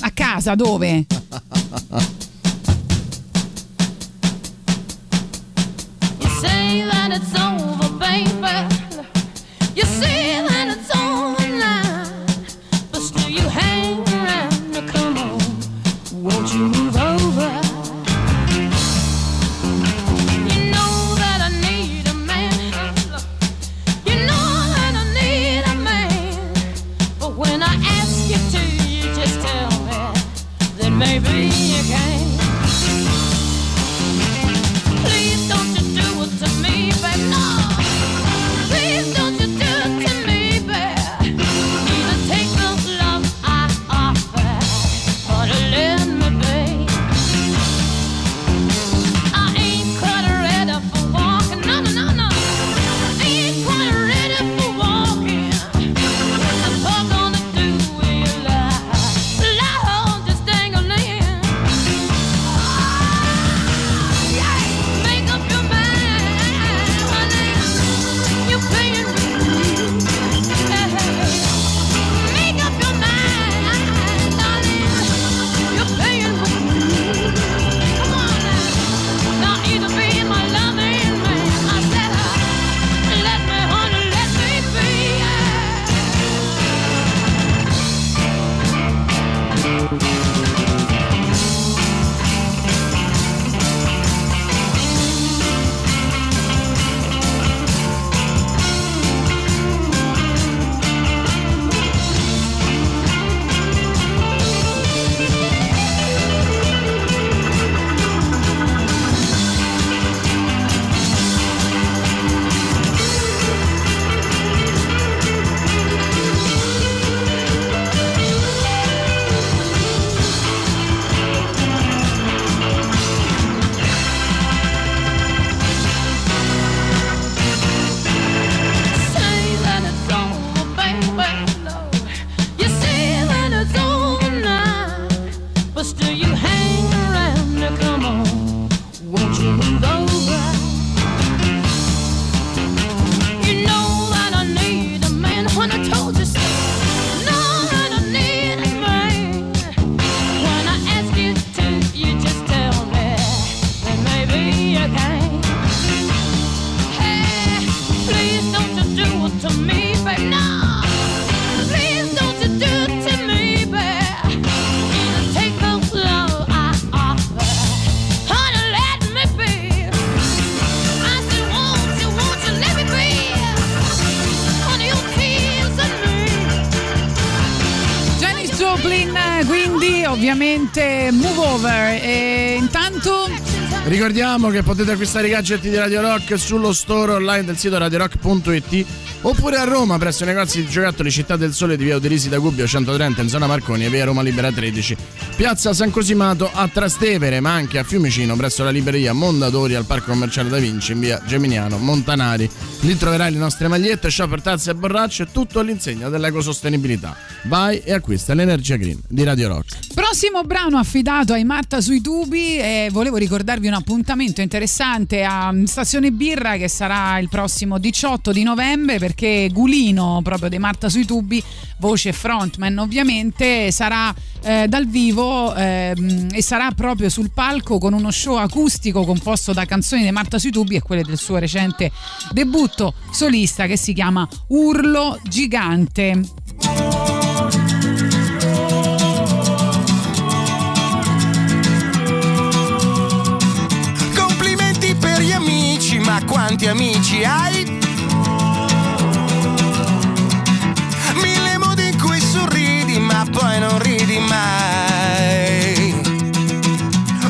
A casa, dove? (laughs)
say that it's over, baby. You say that it's over now. But still you hang around. Now come on, won't you
ovviamente Move Over. E intanto
Ricordiamo che potete acquistare i gadget di Radio Rock sullo store online del sito radiorock.it oppure a Roma presso i negozi di giocattoli Città del Sole di via Uderisi da Gubbio 130 in zona Marconi e via Roma Libera 13, piazza San Cosimato a Trastevere ma anche a Fiumicino presso la libreria Mondadori al Parco Commerciale Da Vinci in via Geminiano Montanari. Lì troverai le nostre magliette, shopper, tazze e borracce, tutto all'insegna dell'ecosostenibilità. Vai e acquista l'energia green di Radio Rock.
Prossimo brano affidato ai Marta sui tubi e volevo ricordarvi un appuntamento interessante a Stazione Birra che sarà il prossimo 18 di novembre perché Gulino proprio dei Marta sui tubi, voce frontman ovviamente, sarà eh, dal vivo ehm, e sarà proprio sul palco con uno show acustico composto da canzoni dei Marta sui tubi e quelle del suo recente debutto solista che si chiama Urlo Gigante.
Ma quanti amici hai? Mille modi in cui sorridi, ma poi non ridi mai.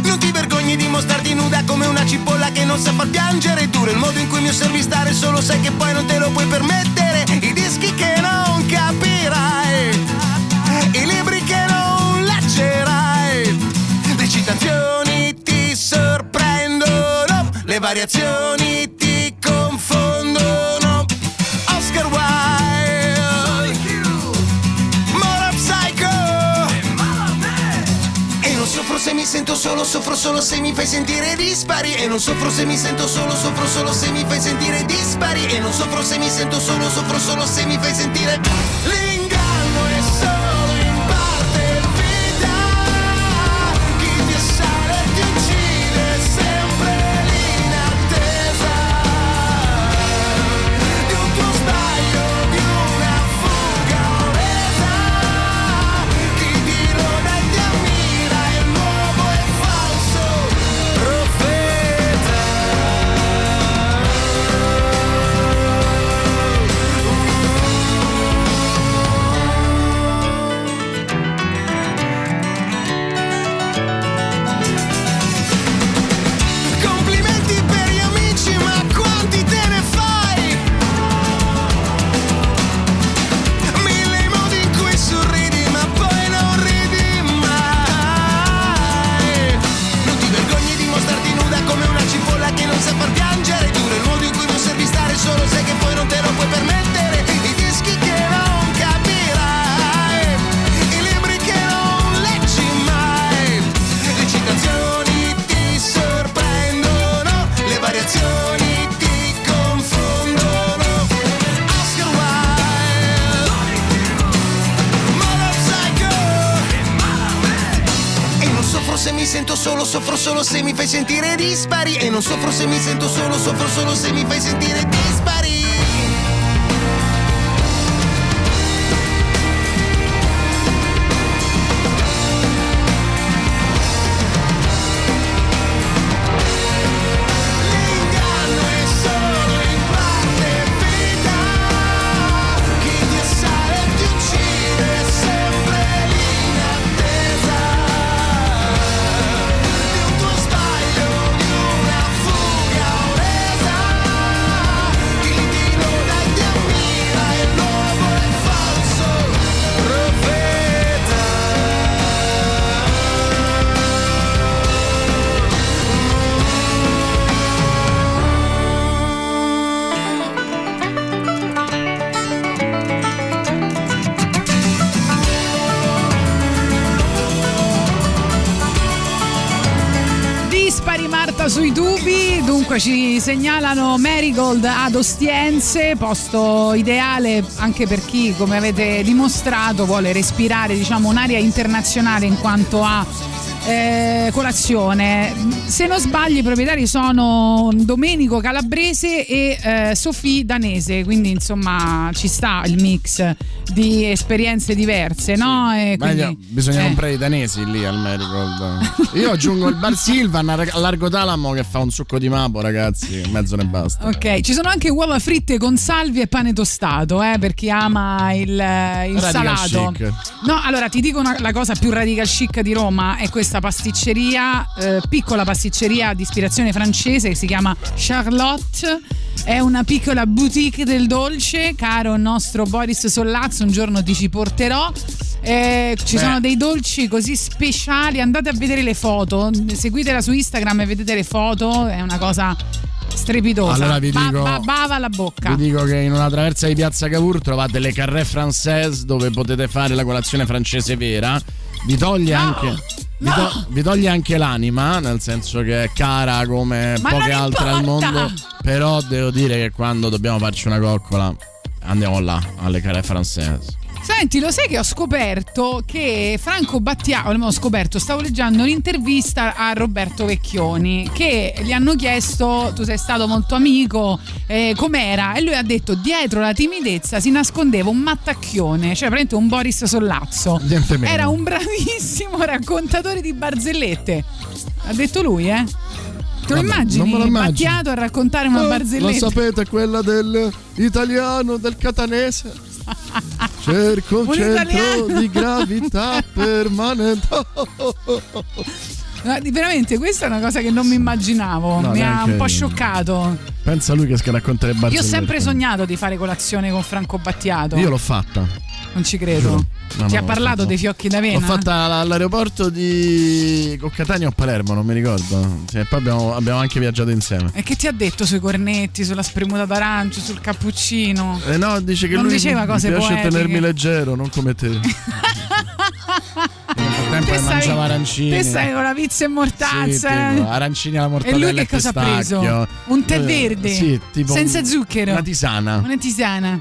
Non ti vergogni di mostrarti nuda come una cipolla che non sa far piangere duro. Il modo in cui mi osservi stare solo sai che poi non te lo puoi permettere. I dischi che non capirai, i libri che non leggerai. Le citazioni ti sorprendono, le variazioni mi sento solo, soffro solo se mi fai sentire dispari. E non soffro se mi sento solo, soffro solo se mi fai sentire dispari. E non soffro se mi sento solo, soffro solo se mi fai sentire. L'inganno fai sentire dispari. E non soffro se mi sento solo, soffro solo se mi fai sentire
ci segnalano Marigold ad Ostiense, posto ideale anche per chi, come avete dimostrato, vuole respirare diciamo, un'area internazionale in quanto a eh, colazione. Se non sbaglio, i proprietari sono Domenico Calabrese e eh, Sofì Danese, quindi insomma ci sta il mix di esperienze diverse, no? E quindi-
bisogna
eh.
comprare i danesi lì al Marigold. (laughs) Io aggiungo il Bar Silvan a Largo Talamo che fa un succo di mapo, ragazzi. Mezzo ne basta.
Ok, ci sono anche uova fritte con salvia e pane tostato, eh, per chi ama il, il
Radical
salato.
chic.
No, allora ti dico una- la cosa più radical chic di Roma è questa pasticceria, eh, piccola pasticceria di ispirazione francese che si chiama Charlotte. È una piccola boutique del dolce, caro nostro Boris Sollazzo, un giorno ti ci porterò. Eh, ci
Beh.
sono dei dolci così speciali, andate a vedere le foto, seguitela su Instagram e vedete le foto, è una cosa strepitosa.
Allora vi
Ba-
dico-
ba- bava la bocca.
Vi dico che in una traversa di Piazza Cavour trovate le Carré Française dove potete fare la colazione francese vera. Vi toglie anche. Vi, to- vi toglie anche l'anima, nel senso che è cara come
Ma
poche altre al mondo. Però devo dire che quando dobbiamo farci una coccola, andiamo là, alle Carré Française.
Senti, lo sai che ho scoperto che Franco Battiato, non ho scoperto, stavo leggendo un'intervista a Roberto Vecchioni che gli hanno chiesto, tu sei stato molto amico, eh, com'era? E lui ha detto, dietro la timidezza si nascondeva un mattacchione, cioè praticamente un Boris Sollazzo.
Niente meno.
Era un bravissimo (laughs) raccontatore di barzellette. Ha detto lui, eh? Te lo immagini?
non me lo immagino.
Battiato a raccontare una
Eh,
barzelletta?
Lo sapete, quella del italiano, del catanese. Cerco un
Un
centro di gravità permanente.
No, veramente, questa è una cosa che non mi immaginavo.
No,
mi ha un po'
io.
scioccato.
Pensa lui che racconta le barzellette.
Io ho sempre sognato di fare colazione con Franco Battiato.
Io l'ho fatta.
Non ci credo.
Giuro. No,
Ti
no,
ha parlato
fatta.
dei fiocchi d'avena?
L'ho fatta all'aeroporto di con Catania o Palermo, non mi ricordo. Sì, e poi abbiamo, abbiamo anche viaggiato insieme.
E che ti ha detto sui cornetti, sulla spremuta d'arancio, sul cappuccino?
Eh no, dice che
Non
lui
diceva
mi
cose
piace
poetiche.
tenermi leggero, non come te. (laughs) Nel frattempo
Te
mangiava
stai-
arancini.
Te stai con la pizza e
Sì,
mortazza.
tipo, arancini alla
e
mortadella
lui che cosa ha preso? Un tè
Eh,
verde?
Sì, tipo
Senza zucchero?
Una tisana.
Una tisana.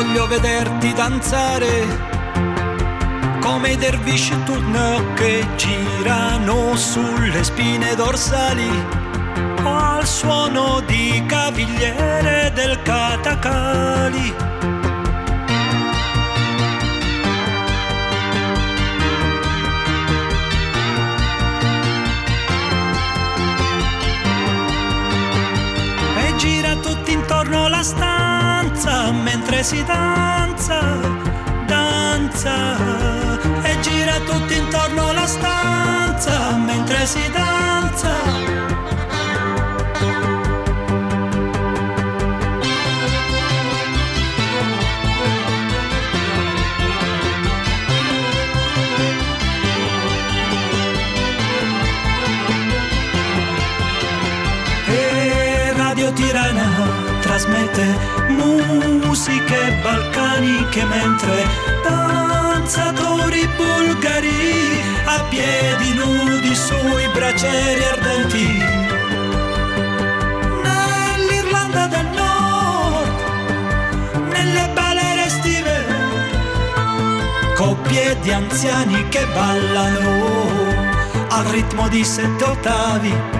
Voglio vederti danzare come i dervisci turno che girano sulle spine dorsali al suono di cavigliere del catacali. E gira tutto intorno la stanza mentre si danza, danza. E gira tutto intorno la stanza mentre si danza. E Radio Tirana trasmette musiche balcaniche mentre danzatori bulgari a piedi nudi sui bracieri ardenti. Nell'Irlanda del Nord, nelle balere estive, coppie di anziani che ballano al ritmo di sette ottavi.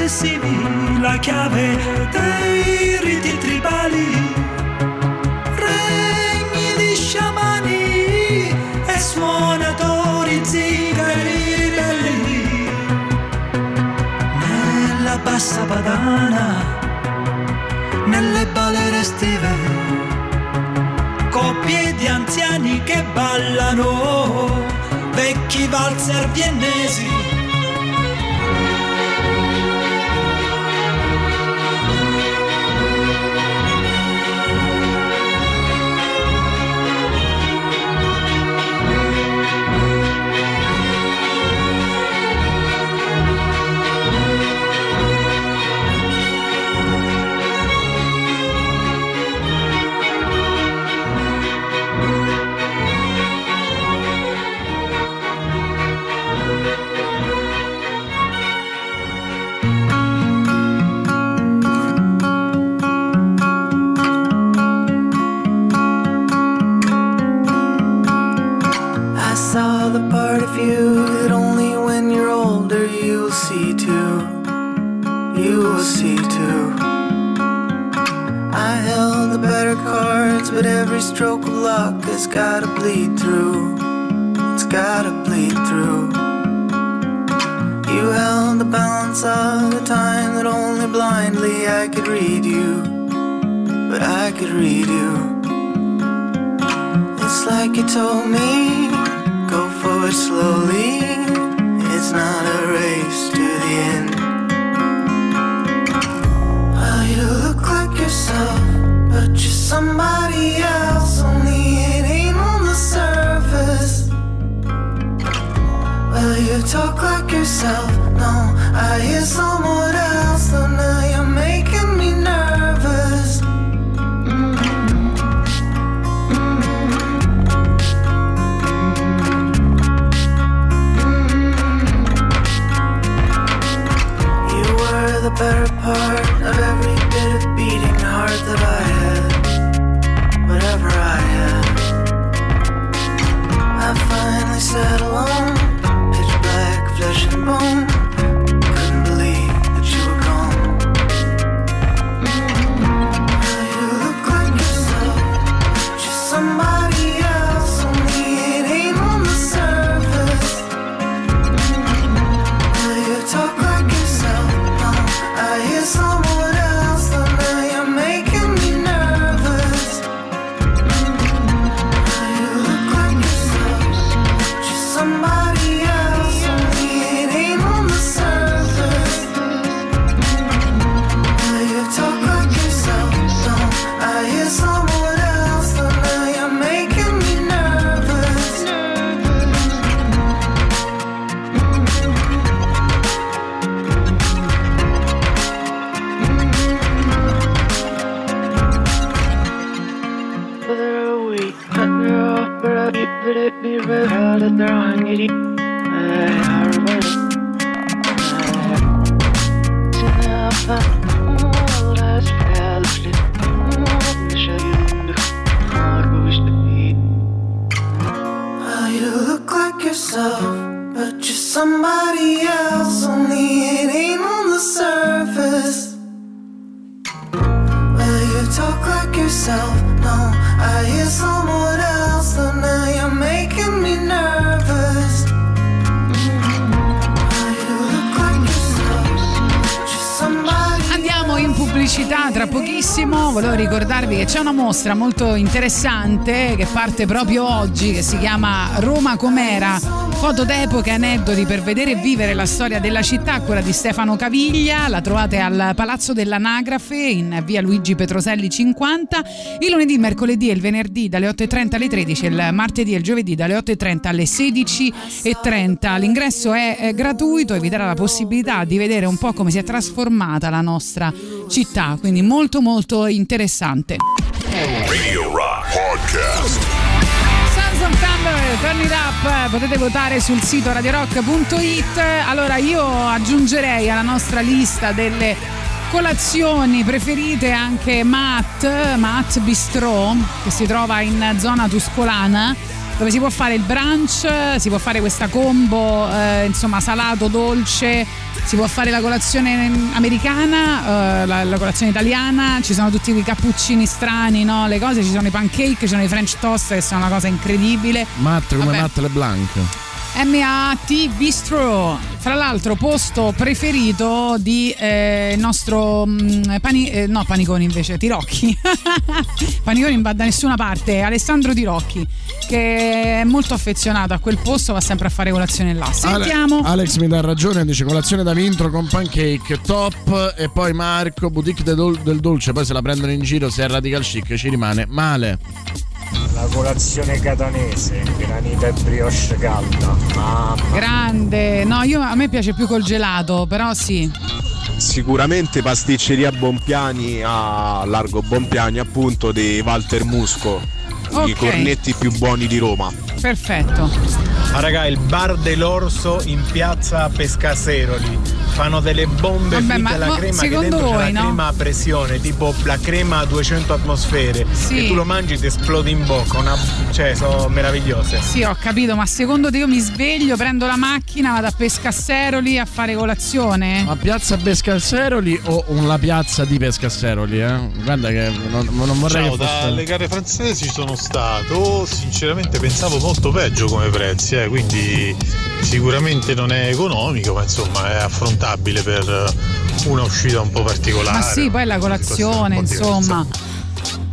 Ritmi ossessivi la chiave dei riti tribali. Regni di sciamani e suonatori zingari ribelli massa padana nelle balere estive, coppie di anziani che ballano, vecchi valzer viennesi.
Has gotta bleed through. It's gotta bleed through. You held the balance of the time that only blindly I could read you. But I could read you. It's like you told me, go forward slowly. It's not a race to the end. Well, you look like yourself, but you're somebody else. Talk like yourself. No, I hear someone
ricordarvi che c'è una mostra molto interessante che parte proprio oggi, che si chiama Roma com'era. Foto d'epoca e aneddoti per vedere e vivere la storia della città quella di Stefano Caviglia. La trovate al Palazzo dell'Anagrafe in via Luigi Petroselli 50. Il lunedì, il mercoledì e il venerdì dalle 8.30 alle 13 il martedì e il giovedì dalle 8.30 alle 16.30. L'ingresso è gratuito e vi darà la possibilità di vedere un po' come si è trasformata la nostra città, quindi molto molto interessante. Turn It Up, potete votare sul sito radiorock.it. Allora io aggiungerei alla nostra lista delle colazioni preferite anche Matt, Matt Bistro, che si trova in zona tuscolana dove si può fare il brunch, si può fare questa combo, eh, insomma, salato, dolce, si può fare la colazione americana, eh, la, la colazione italiana, ci sono tutti i cappuccini strani, no? Le cose, ci sono i pancake, ci sono i french toast che sono una cosa incredibile.
Matt come
Vabbè.
Matt LeBlanc.
MAT Bistro, fra l'altro posto preferito di eh, nostro mm, pani, eh, no Paniconi invece, Tirocchi. (laughs) Paniconi non va da nessuna parte, Alessandro Tirocchi che è molto affezionato a quel posto, va sempre a fare colazione là. Sentiamo.
Ale- Alex mi dà ragione, dice colazione da vintro con pancake, top. E poi Marco, boutique del, del dolce, poi se la prendono in giro, se è radical chic ci rimane male.
La colazione catanese, granita e brioche calda. Mamma.
Grande, no, io, a me piace più col gelato, però sì.
Sicuramente pasticceria Bompiani a Largo Bompiani appunto di Walter Musco.
Ok.
I cornetti più buoni di Roma.
Perfetto.
Ma raga, il bar dell'Orso in piazza Pescaseroli. Fanno delle bombe
Vabbè, ma-
alla
ma
crema che
secondo
dentro c'è
voi,
la
no?
crema a pressione, tipo la crema a 200 atmosfere.
Sì.
E tu lo mangi e ti esplode in bocca. Una... Cioè, sono meravigliose.
Sì, ho capito, ma secondo te io mi sveglio, prendo la macchina, vado a Pescasseroli a fare colazione?
Ma piazza Pescasseroli o una piazza di Pescasseroli? Eh? Guarda che non, non vorrei
Ciao,
che fosse.
dalle gare francesi sono stato, sinceramente pensavo molto peggio come prezzi, eh, quindi sicuramente non è economico, ma insomma è affrontabile per una uscita un po' particolare.
Ma sì, poi la colazione, insomma.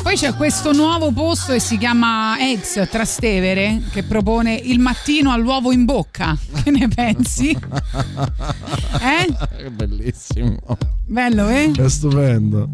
Poi c'è questo nuovo posto che si chiama Eggs Trastevere che propone il mattino all'uovo in bocca. (laughs) Che ne pensi? (laughs) Eh?
Che bellissimo.
Bello, eh?
È stupendo.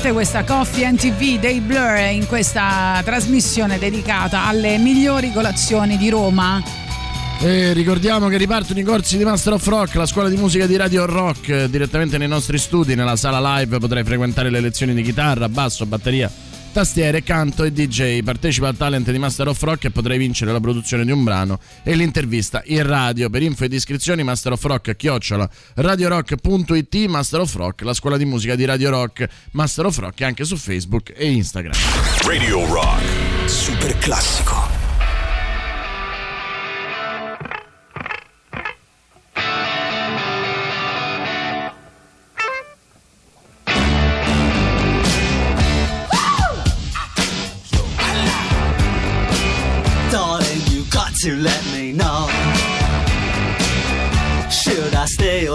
Ovviamente questa Coffee NTV dei Blur in questa trasmissione dedicata alle migliori colazioni di Roma.
E ricordiamo che ripartono i corsi di Master of Rock, la scuola di musica di Radio Rock, direttamente nei nostri studi, nella sala live potrai frequentare le lezioni di chitarra, basso, batteria, tastiere, canto e DJ. Partecipa al talent di Master of Rock e potrai vincere la produzione di un brano e l'intervista in radio. Per info ed iscrizioni Master of Rock chiocciola radiorock.it Master of Rock, la scuola di musica di Radio Rock, Master of Rock anche su Facebook e Instagram.
Radio Rock.
Super classico.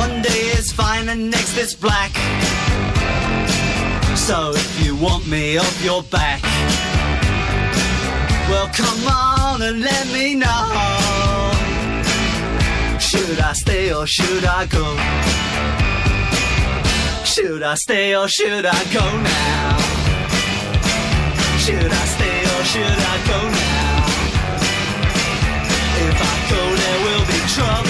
One day it's fine and next it's black. So if you want me off your back, well come on and let me know. Should I stay or should I go? Should I stay or should I go now? Should I stay or should I go now? If I go, there will be trouble.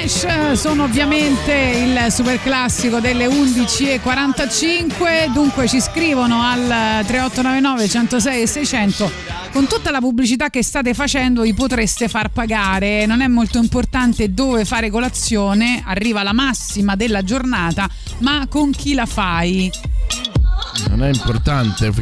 Eh, sono ovviamente il super classico delle 11.45, dunque ci scrivono al 3899 106 e 600 con tutta la pubblicità che state facendo vi potreste far pagare, non è molto importante dove fare colazione, arriva la massima della giornata, ma con chi la fai?
Non è importante,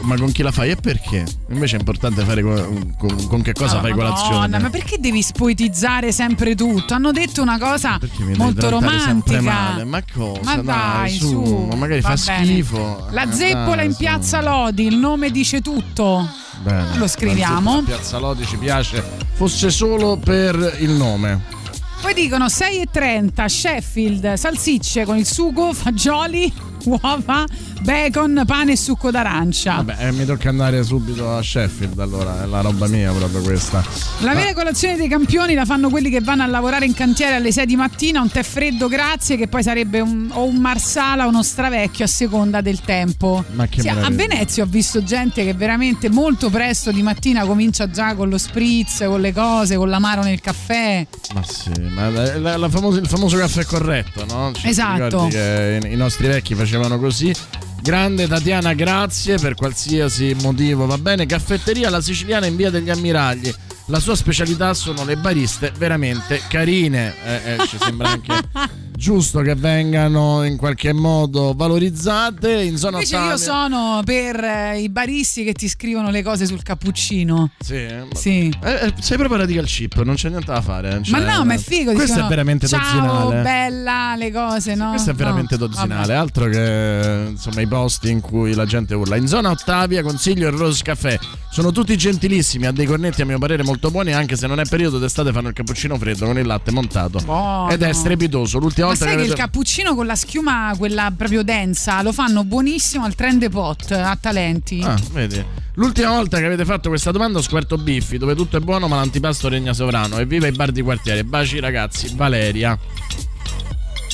ma con chi la fai e perché? Invece è importante fare co- con, con che cosa
Oh,
fai colazione.
Madonna, ma perché devi spoetizzare sempre tutto? Hanno detto una cosa molto romantica.
male. Ma cosa?
Ma dai,
su,
su.
ma magari fa
bene.
schifo.
La
Eh,
zeppola
dai,
in piazza Lodi, il nome dice tutto.
Bene.
Lo scriviamo.
Piazza Lodi ci piace, fosse solo per il nome.
Poi dicono 6,30 Sheffield, salsicce con il sugo, fagioli, uova, bacon, pane e succo d'arancia.
Vabbè, eh, mi tocca andare subito a Sheffield, allora è la roba mia proprio questa.
La vera colazione dei campioni la fanno quelli che vanno a lavorare in cantiere alle 6 di mattina, un tè freddo grazie, che poi sarebbe un- o un marsala o uno stravecchio a seconda del tempo.
Ma che
Sì, a. Venezia ho visto gente che veramente molto presto di mattina comincia già con lo spritz, con le cose, con l'amaro nel caffè.
Ma sì, ma la- la- la famosa- il famoso caffè corretto, no? Ci-
Esatto.
i nostri vecchi facevano così. Grande Tatiana, grazie per qualsiasi motivo, va bene. Caffetteria La Siciliana in via degli Ammiragli. La sua specialità sono le bariste veramente carine. Eh, eh, ci sembra anche (laughs) giusto che vengano in qualche modo valorizzate. In zona
Invece io
Ottavia-
sono per eh, i baristi che ti scrivono le cose sul cappuccino.
Sì, eh, ma-
Sì.
Eh, eh, sei proprio radical chip, non c'è niente da fare. eh,
Ma
cioè,
no, ma è figo.
Questo
dicono,
è veramente
Ciao,
dozzinale.
bella, le cose, no?
Questo è veramente
No,
dozzinale,
vabbè.
altro che insomma i posti in cui la gente urla. In zona Ottavia consiglio il Rose Café. Sono tutti gentilissimi, ha dei cornetti a mio parere molto buoni, anche se non è periodo d'estate fanno il cappuccino freddo con il latte montato.
Buono.
Ed è strepitoso. L'ultima
Ma
volta
sai
che
che il
avete...
cappuccino con la schiuma, quella proprio densa, lo fanno buonissimo al trend pot a talenti.
Ah, vedi. L'ultima volta che avete fatto questa domanda ho scoperto Biffi, dove tutto è buono ma l'antipasto regna sovrano. Evviva i bar di quartiere. Baci ragazzi, Valeria.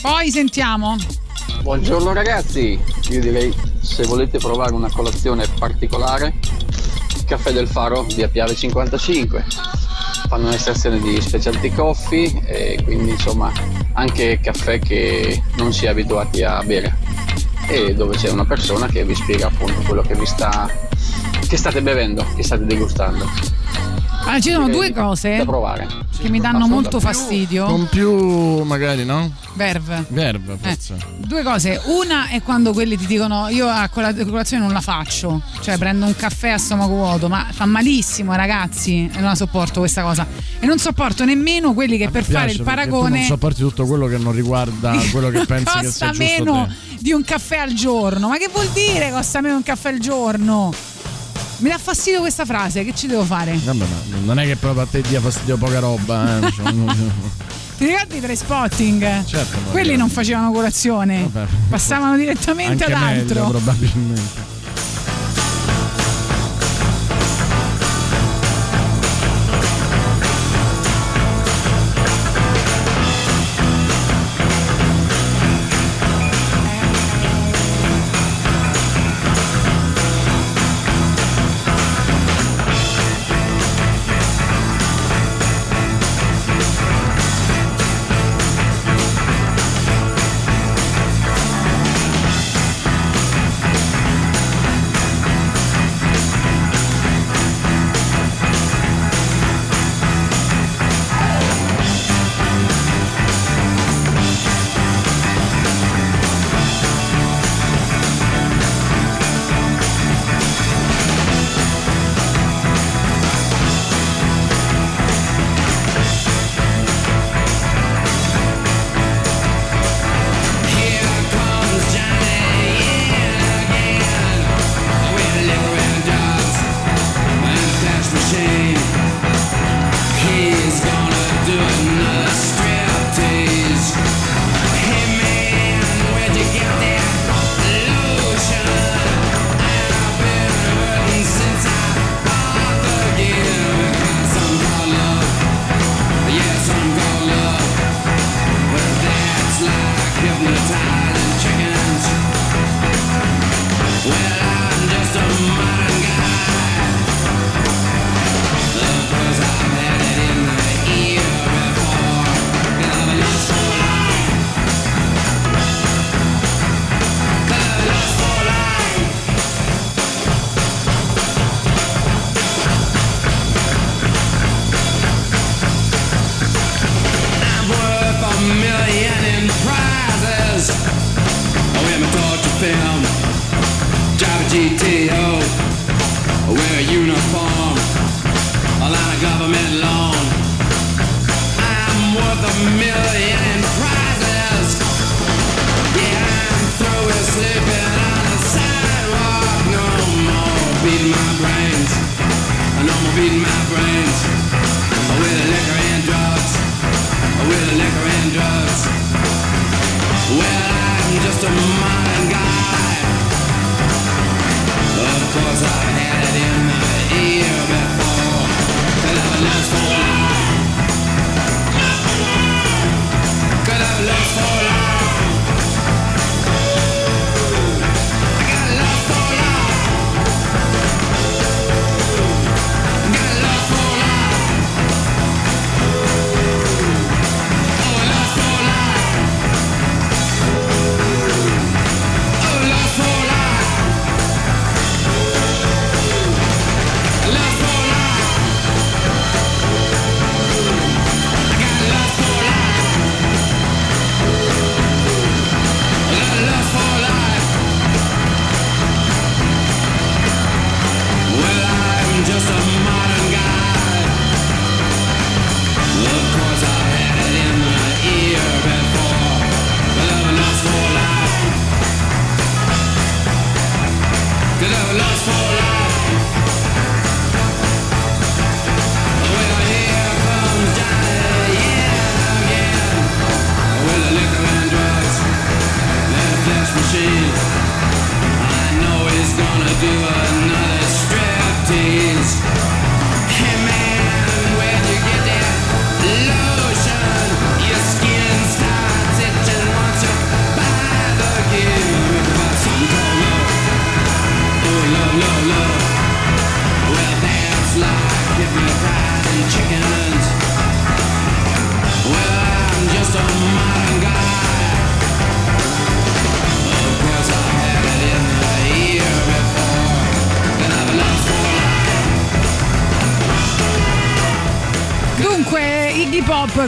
Poi sentiamo.
Buongiorno ragazzi, io direi se volete provare una colazione particolare, Caffè del Faro via Piave 55. Fanno un'estrazione di specialty coffee e quindi insomma anche caffè che non si è abituati a bere e dove c'è una persona che vi spiega appunto quello che vi sta che state bevendo, che state degustando.
Allora, ci sono due cose
da provare.
che mi danno molto fastidio.
Con più, magari, no?
Verve.
Verve, forse.
Due cose, una è quando quelli ti dicono io a cola- colazione non la faccio, cioè prendo un caffè a stomaco vuoto, ma fa malissimo ragazzi e non la sopporto questa cosa. E non sopporto nemmeno quelli che per fare il paragone
non sopporti tutto quello che non riguarda (laughs) quello che pensi che sia
costa
giusto
meno
te.
di un caffè al giorno. Ma che vuol dire costa meno un caffè al giorno? Mi dà fastidio questa frase, che ci devo fare?
Vabbè, ma non è che proprio a te dia fastidio poca roba, eh. non- (laughs)
Ti ricordi i tre spotting?
Certo,
Quelli non facevano colazione,
Vabbè.
passavano direttamente
anche
ad
meglio,
altro.
probabilmente.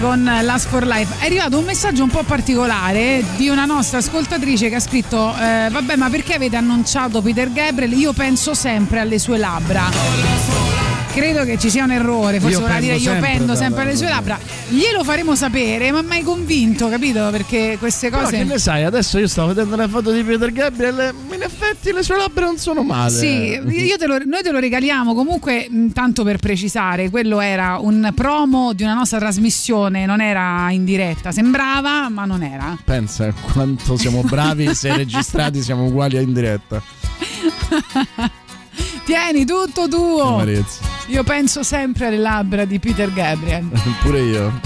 Con Last for Life. È arrivato un messaggio un po' particolare di una nostra ascoltatrice che ha scritto: eh, Vabbè, ma perché avete annunciato Peter Gabriel? Io penso sempre alle sue labbra. Credo che ci sia un errore, forse
Io
vorrà dire io pendo sempre alle sue labbra. Glielo faremo sapere, ma mai convinto, capito? Perché queste
Però
cose.
che ne sai, adesso io stavo vedendo la foto di Peter Gabriel in effetti le sue labbra non sono male.
Sì, io te lo- noi te lo regaliamo comunque, tanto per precisare, quello era un promo di una nostra trasmissione, non era in diretta, sembrava, ma non era.
Pensa quanto siamo bravi se registrati siamo uguali a in diretta. (laughs)
Tieni tutto tuo.
Amarezza.
Io penso sempre alle labbra di Peter Gabriel. (laughs)
Pure io.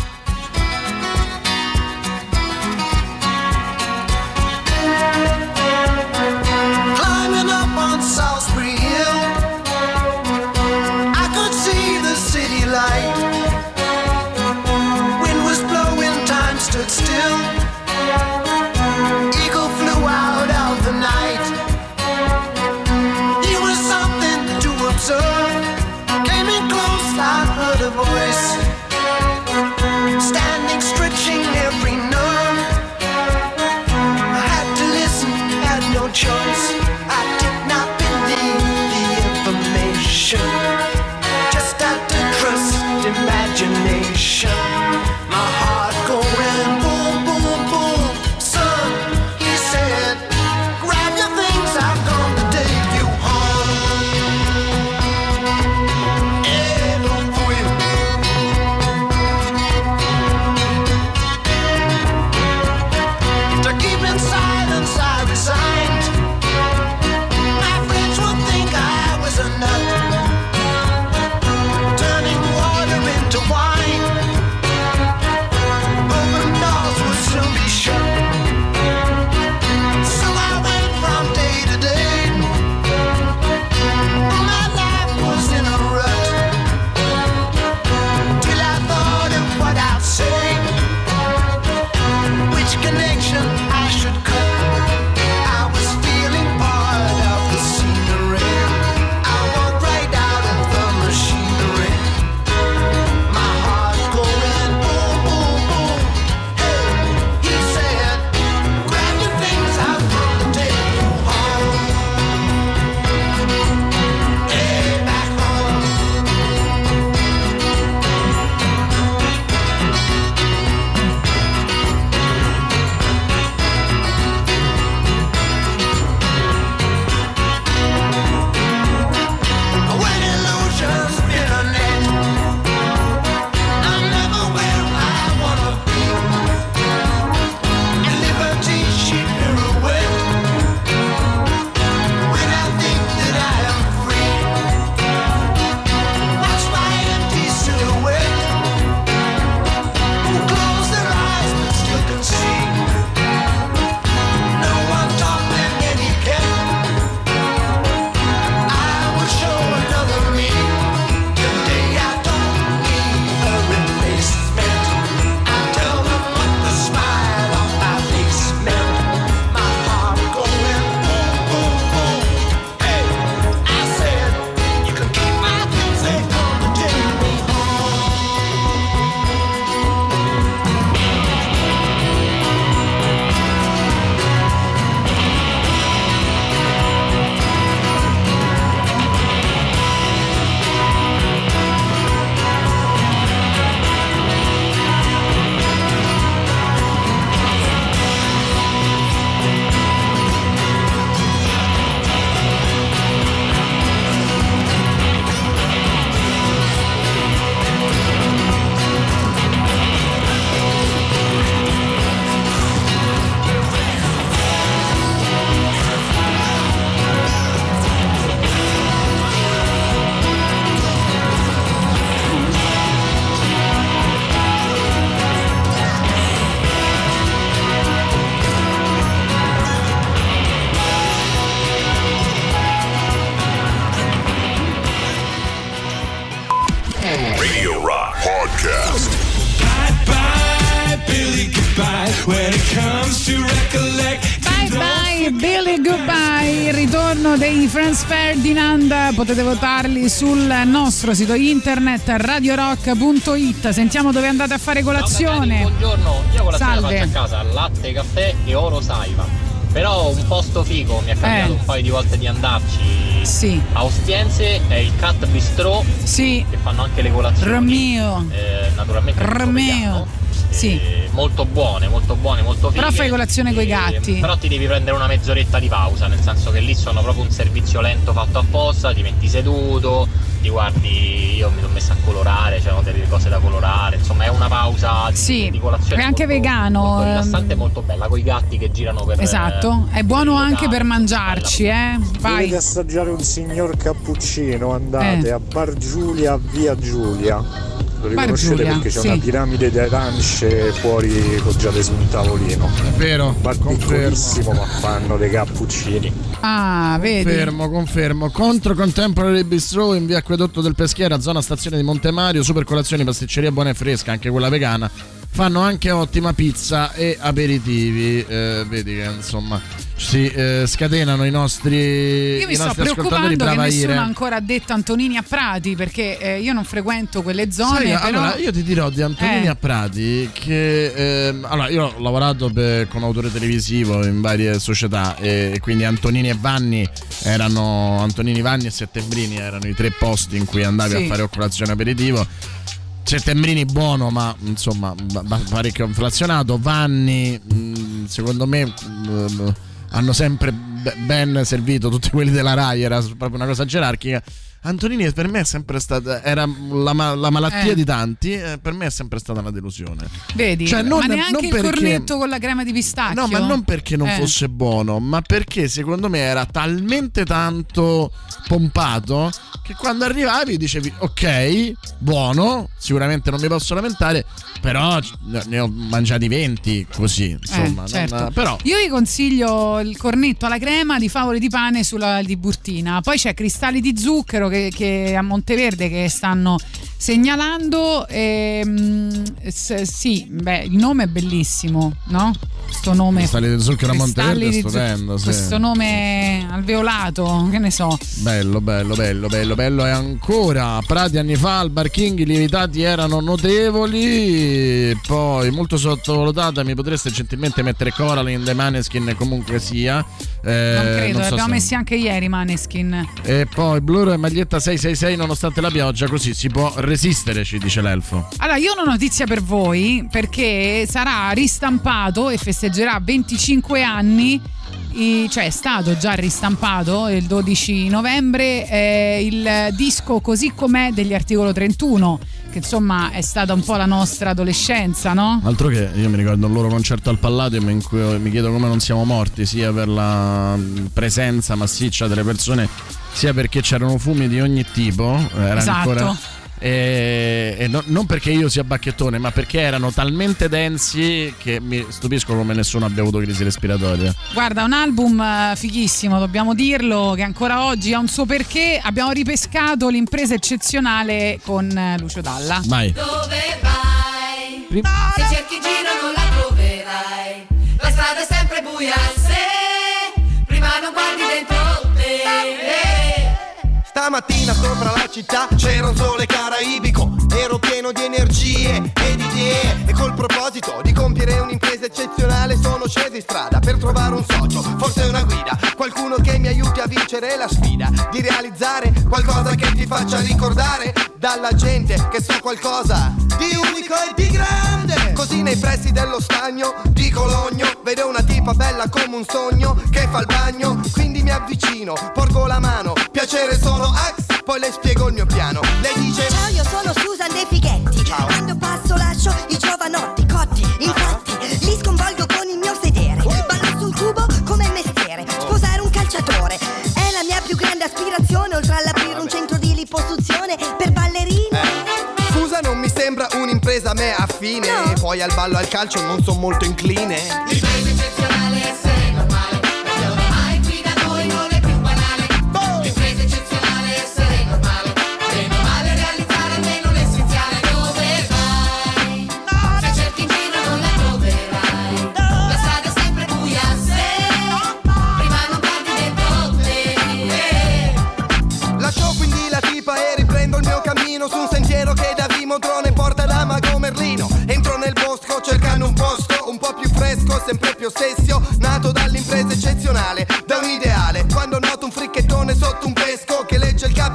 Potete votarli sul nostro sito internet radiorock.it. Sentiamo dove andate a fare colazione.
Buongiorno, io colazione la
Salve.
faccio a casa, latte, caffè e oro saiva. Però un posto figo, mi è capitato
Eh.
un paio di volte di andarci.
Sì.
A Ostiense è il Cat Bistro.
Sì.
Che fanno anche le colazioni.
Romeo.
Eh, naturalmente
Romeo. Sì.
vegano. Molto buone, molto buone, molto fighe.
Però fai colazione coi gatti.
Però ti devi prendere una mezz'oretta di pausa, nel senso che lì sono proprio un servizio lento fatto apposta, ti metti seduto, ti guardi, io mi sono messo a colorare, c'erano delle cose da colorare, insomma è una pausa di,
Sì,
di colazione
è anche
molto,
vegano.
molto
ehm,
rilassante e molto bella, con i gatti che girano per
Esatto, è buono anche per mangiarci, eh. Vai.
Volete assaggiare un signor cappuccino? Andate
Eh.
a Bar Giulia, a via Giulia. Lo riconoscete
Giulia,
perché c'è
sì.
una piramide di arance fuori poggiate su un tavolino.
È vero,
Bar piccolissimo ma fanno dei cappuccini.
Ah, vedi.
Confermo, confermo. Contro Contemporary Bistro in via Acquedotto del Peschiera, zona stazione di Montemario, super colazioni, pasticceria buona e fresca, anche quella vegana. Fanno anche ottima pizza e aperitivi. Eh, vedi che insomma si eh, scatenano i nostri,
Io mi sto preoccupando che nessuno
Ire.
ha ancora detto Antonini a Prati perché eh, io non frequento quelle zone.
Sai,
però...
allora, io ti dirò di Antonini
Eh.
a Prati che ehm, allora io ho lavorato per- come autore televisivo in varie società e, quindi Antonini e Vanni erano Antonini, Vanni e Settembrini erano i tre posti in cui andavi
Sì.
a fare colazione aperitivo. Settembrini buono, ma insomma parecchio inflazionato. Vanni, mh, secondo me, mh, hanno sempre be- ben servito tutti quelli della Rai, era proprio una cosa gerarchica. Antonini per me è sempre stata era la, ma- la malattia
Eh.
di tanti, eh, per me è sempre stata una delusione.
Vedi,
Cioè, non-
ma neanche
non
il
perché-
cornetto con la crema di pistacchio.
No, ma non perché non
Eh.
fosse buono, ma perché secondo me era talmente tanto pompato che quando arrivavi dicevi ok, buono, sicuramente non mi posso lamentare, però ne ho mangiati 20 così, insomma.
Eh, certo.
non- però
Io vi consiglio il cornetto alla crema di favole di pane sulla di Burtina. Poi c'è cristalli di zucchero che, che a Monteverde che stanno segnalando. ehm, s- sì, beh, il nome è bellissimo, no? Questo nome.
Cristalli di zucchero a Monteverde è stupendo, sì.
Questo nome alveolato, che ne so.
Bello, bello, bello, bello, bello. E ancora, Prati anni fa al Bar King i lievitati erano notevoli. Poi, molto sottovalutata, mi potreste gentilmente mettere Coraline The Maneskin comunque sia. Eh,
Non credo,
non so
abbiamo
se-
messi anche ieri Maneskin.
E poi Bluro e maglietta 666 nonostante la pioggia, così si può resistere, ci dice l'elfo.
Allora, io ho una notizia per voi perché sarà ristampato e festeggerà 25 anni. cioè è stato già ristampato il 12 novembre eh, il disco così com'è degli articolo 31 che insomma è stata un po' la nostra adolescenza no?
Altro che io mi ricordo un loro concerto al Palladium in cui mi chiedo come non siamo morti, sia per la presenza massiccia delle persone, sia perché c'erano fumi di ogni tipo. Era
Esatto.
ancora. E, e no- non perché io sia bacchettone, ma perché erano talmente densi che mi stupisco come nessuno abbia avuto crisi respiratoria.
Guarda, un album eh, fighissimo, dobbiamo dirlo, che ancora oggi ha un suo perché. Abbiamo ripescato l'impresa eccezionale con eh, Lucio Dalla.
Vai.
Dove vai? Se cerchi giro non la troverai. La strada è sempre buia se prima non guardi dentro.
Stamattina sopra la città c'era un sole caraibico Ero pieno di energie e di idee. E col proposito di compiere un'impresa eccezionale Sono sceso in strada per trovare un socio, forse una guida Qualcuno che mi aiuti a vincere la sfida Di realizzare qualcosa che ti faccia ricordare Dalla gente che so qualcosa di unico e di grande. Così nei pressi dello stagno di Cologno Vedo una tipa bella come un sogno che fa il bagno Quindi mi avvicino, porgo la mano Piacere sono Ax, poi le spiego il mio piano Lei dice
Ciao, io sono Susan De Fighetti. Quando passo lascio i giovanotti cotti. Infatti, li sconvolgo con il mio sedere. Ballo sul cubo come mestiere. Sposare un calciatore è la mia più grande aspirazione. Oltre all'aprire un centro di liposuzione per ballerini.
Scusa non mi sembra un'impresa a me affine Poi al ballo al calcio non sono molto incline
L'impresa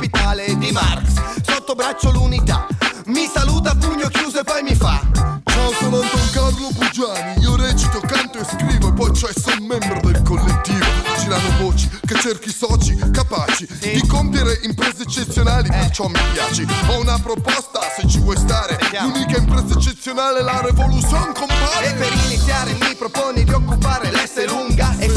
capitale di Marx, sotto braccio l'unità. Mi saluta a pugno chiuso e poi mi fa.
Ciao, sono Anton Carlo Pugiani, io recito, canto e scrivo e poi c'è sono membro del collettivo. Girano voci che cerchi soci capaci di compiere imprese eccezionali, perciò mi piaci. Ho una proposta se ci vuoi stare. L'unica impresa eccezionale è la revoluzione compare.
E per iniziare mi proponi di occupare l'S lunga e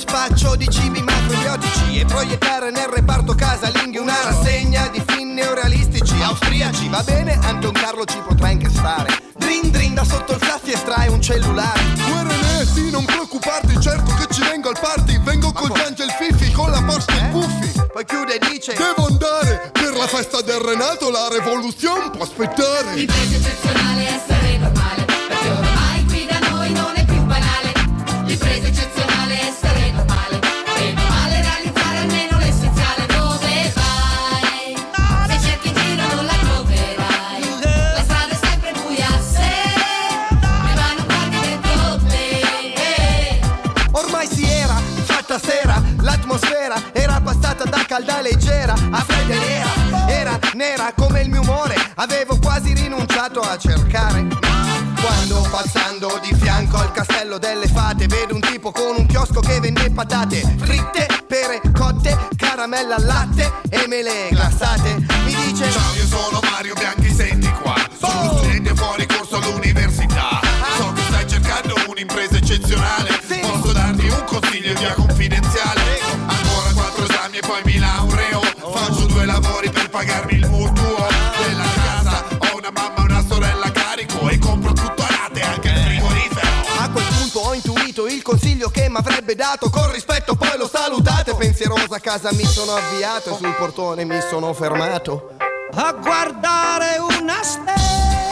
spaccio di cibi macrobiotici e proiettare nel reparto casalinghi una rassegna di film neorealistici austriaci. Va bene, Anton Carlo ci potrà anche stare. Drin drin da sotto il sassi estrae un cellulare.
Guerre sì, non preoccuparti, certo che ci vengo al party. Vengo col Angel Fifi, con la Porsche e Puffi.
Poi chiude e dice:
Devo andare per la festa del Renato, la revoluzione può aspettare.
L'impresa eccezionale è essere normale,
nera come il mio umore, avevo quasi rinunciato a cercare. Quando passando di fianco al castello delle fate vedo un tipo con un chiosco che vende patate fritte, pere cotte, caramella al latte e mele glassate. Mi dice
Ciao, io sono Mario Bianchi, senti qua. Sono uno studente fuori corso all'università. So che stai cercando un'impresa eccezionale. Posso darti un consiglio via confidenziale. Ancora quattro esami e poi mi laureo. Faccio due lavori per pagarmi
dato Con rispetto poi lo salutate. Pensierosa a casa mi sono avviato. E sul portone mi sono fermato.
A guardare una stella.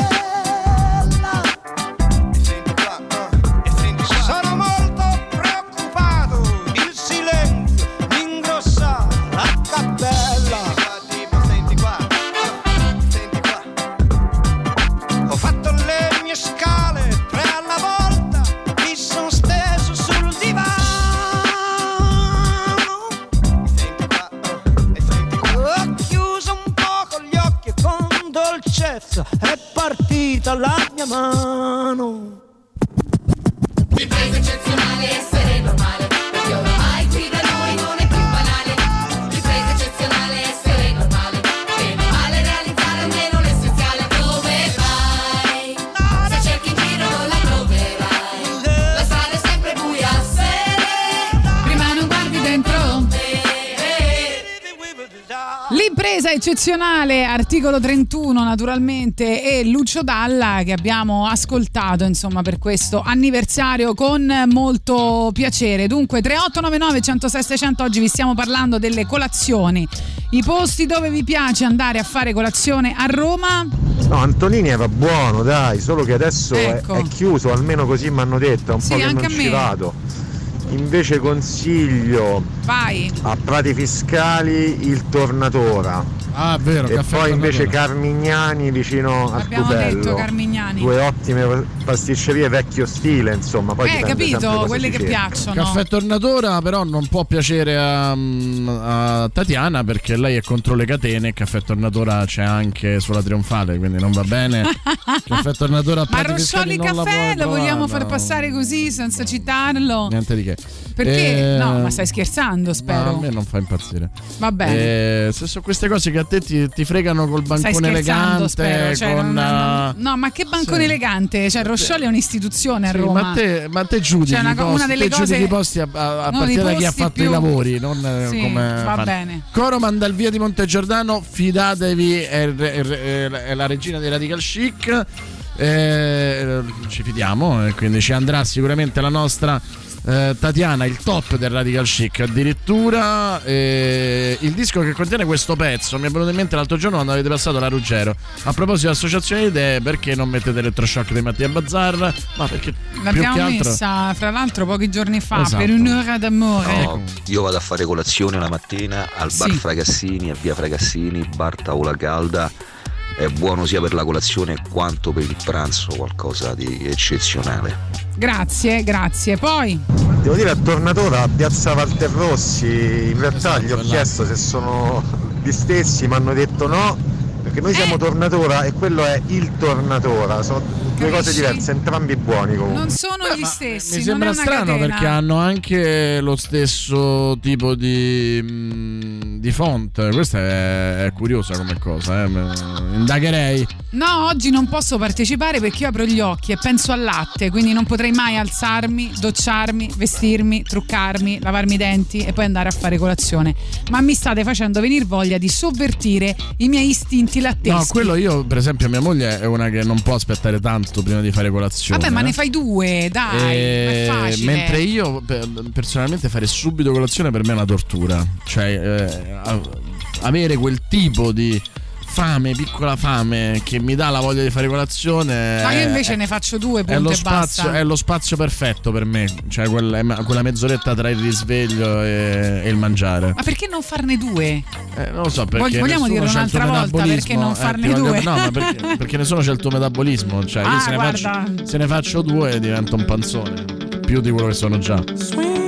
La mia
L'impresa eccezionale,
articolo 31 naturalmente, e Lucio Dalla che abbiamo ascoltato insomma per questo anniversario con molto piacere. Dunque 3899 106 600 oggi vi stiamo parlando delle colazioni, i posti dove vi piace andare a fare colazione a Roma.
No, Antonini era buono, dai, solo che adesso è-
Ecco.
è, chiuso, almeno così mi hanno detto, è un
Sì,
po' che non ci vado. Invece consiglio
Vai.
a Prati Fiscali il Tornatora.
Ah, vero,
E
caffè
poi invece. Carmignani vicino a
Abbiamo detto Carmignani.
Due ottime pasticcerie vecchio stile, insomma. Poi
Eh, capito, quelle che
cerca.
piacciono.
Caffè Tornatora però non può piacere a, a Tatiana perché lei è contro le catene e Caffè Tornatora c'è anche sulla Trionfale quindi non va bene (laughs) Caffè Tornatora a
Ma
Prati
Roscioli
Fiscali non la
caffè lo vogliamo far passare così senza citarlo?
niente di che
Perché?
Eh,
No, ma stai scherzando,
no,
spero.
a me non fa impazzire
Va bene.
Eh, se sono queste cose che a te ti, ti fregano col bancone elegante
spero. Cioè,
con,
non-
eh,
no, ma che bancone
sì.
elegante. Cioè, Roscioli è un'istituzione a
Sì,
Roma.
ma, te, ma te giudichi
Cioè, una
posti,
una delle
te giudichi
cose-
i posti a, a- a partire da chi ha fatto
più-
i lavori, non eh,
Sì,
come
va
fanno.
bene.
Coro Mandal via di Montegiordano, fidatevi, è, è- è- è la regina dei Radical Chic. eh, ci fidiamo, e quindi ci andrà sicuramente la nostra eh, Tatiana, il top del Radical Chic. Addirittura eh, il disco che contiene questo pezzo mi è venuto in mente l'altro giorno quando avete passato la Ruggero. A proposito di associazione di idee, perché non mettete elettroshock di Mattia Bazzar? Ma perché più
L'abbiamo
che altro.
messa, fra l'altro, pochi giorni fa
Esatto.
per un'ora d'amore.
No, io vado a fare colazione la mattina al bar
Sì.
Fragassini, a via Fragassini, bar tavola calda,
è buono sia per la colazione quanto per il pranzo, qualcosa di eccezionale.
Grazie, grazie. Poi
Devo dire a Tornatora a Piazza Walter Rossi, in realtà gli ho chiesto se sono gli stessi, mi hanno detto no, perché noi siamo Tornatora e quello è il Tornatora, sono due cose diverse, entrambi buoni comunque.
non sono gli stessi.
Mi
non
sembra
è una
strano
catena.
perché hanno anche lo stesso tipo di, mm, di font. Questa è, è curiosa come cosa. Eh. Indagherei.
No, oggi non posso partecipare perché io apro gli occhi e penso al latte, quindi non potrei mai alzarmi, docciarmi, vestirmi, truccarmi, lavarmi i denti e poi andare a fare colazione. Ma mi state facendo venire voglia di sovvertire i miei istinti latteschi.
No, quello io, per esempio, mia moglie è una che non può aspettare tanto prima di fare colazione.
Vabbè, ma
eh.
ne fai due, dai,
Eh,
facile.
mentre io pe- personalmente fare subito colazione per me è una tortura. Cioè, eh, avere quel tipo di fame, piccola fame che mi dà la voglia di fare colazione.
Ma io
è-
invece ne faccio due,
è
punto
lo,
e
spazio,
basta.
è lo spazio perfetto per me, cioè quella, quella mezz'oretta tra il risveglio e, e il mangiare.
Ma perché non farne due?
Eh, non lo so perché
Vogliamo
il
un'altra
tuo
volta,
metabolismo.
perché non
Eh,
farne
voglio-
due?
No, ma perché, (laughs) perché nessuno c'è il tuo metabolismo. Cioè, io
Ah,
se ne, faccio, se ne faccio due divento un panzone. Più di quello che sono già.
Ah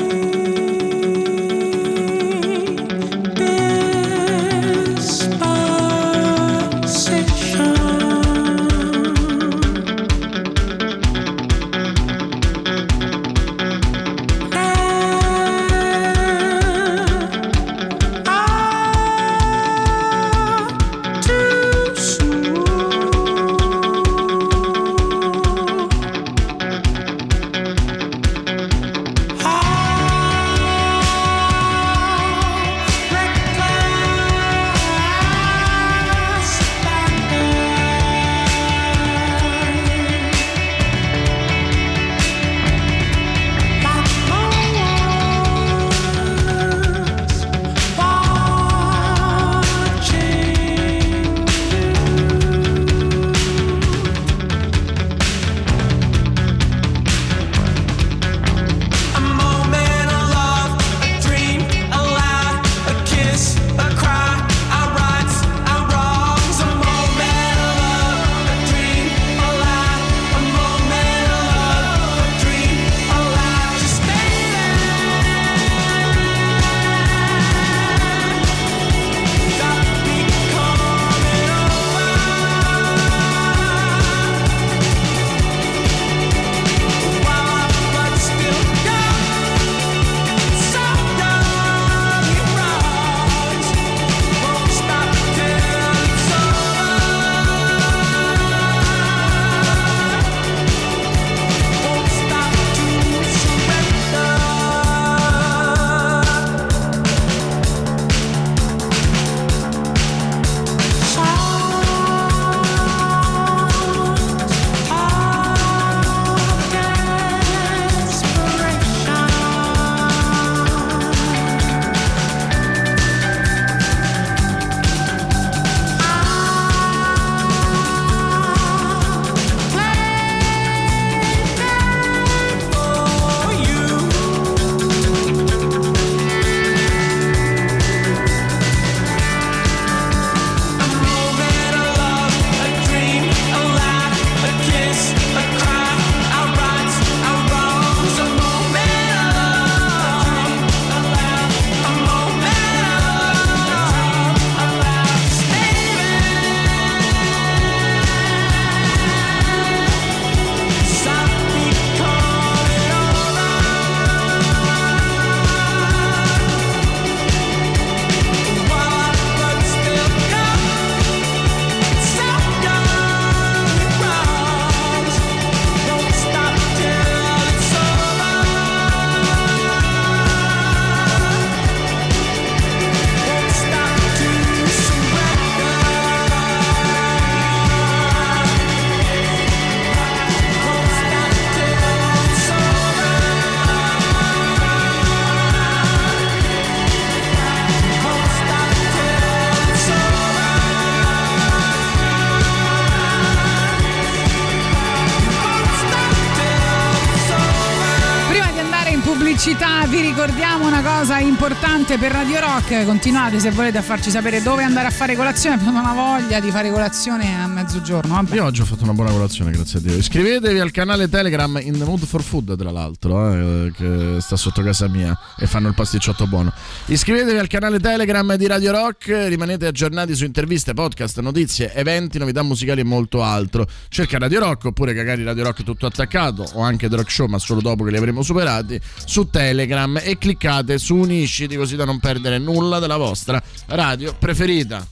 per Radio Rock. Continuate se volete a farci sapere dove andare a fare colazione. Abbiamo una voglia di fare colazione a mezzogiorno. Vabbè.
Io oggi ho fatto una buona colazione, grazie a Dio. Iscrivetevi al canale Telegram In the Mood for Food, tra l'altro, eh, che sta sotto casa mia e fanno il pasticciotto buono. Iscrivetevi al canale Telegram di Radio Rock, rimanete aggiornati su interviste, podcast, notizie, eventi, novità musicali e molto altro. Cerca Radio Rock oppure cagare Radio Rock tutto attaccato o anche The Rock Show, ma solo dopo che li avremo superati, su Telegram e cliccate su Unisciti così da non perdere nulla della vostra radio preferita.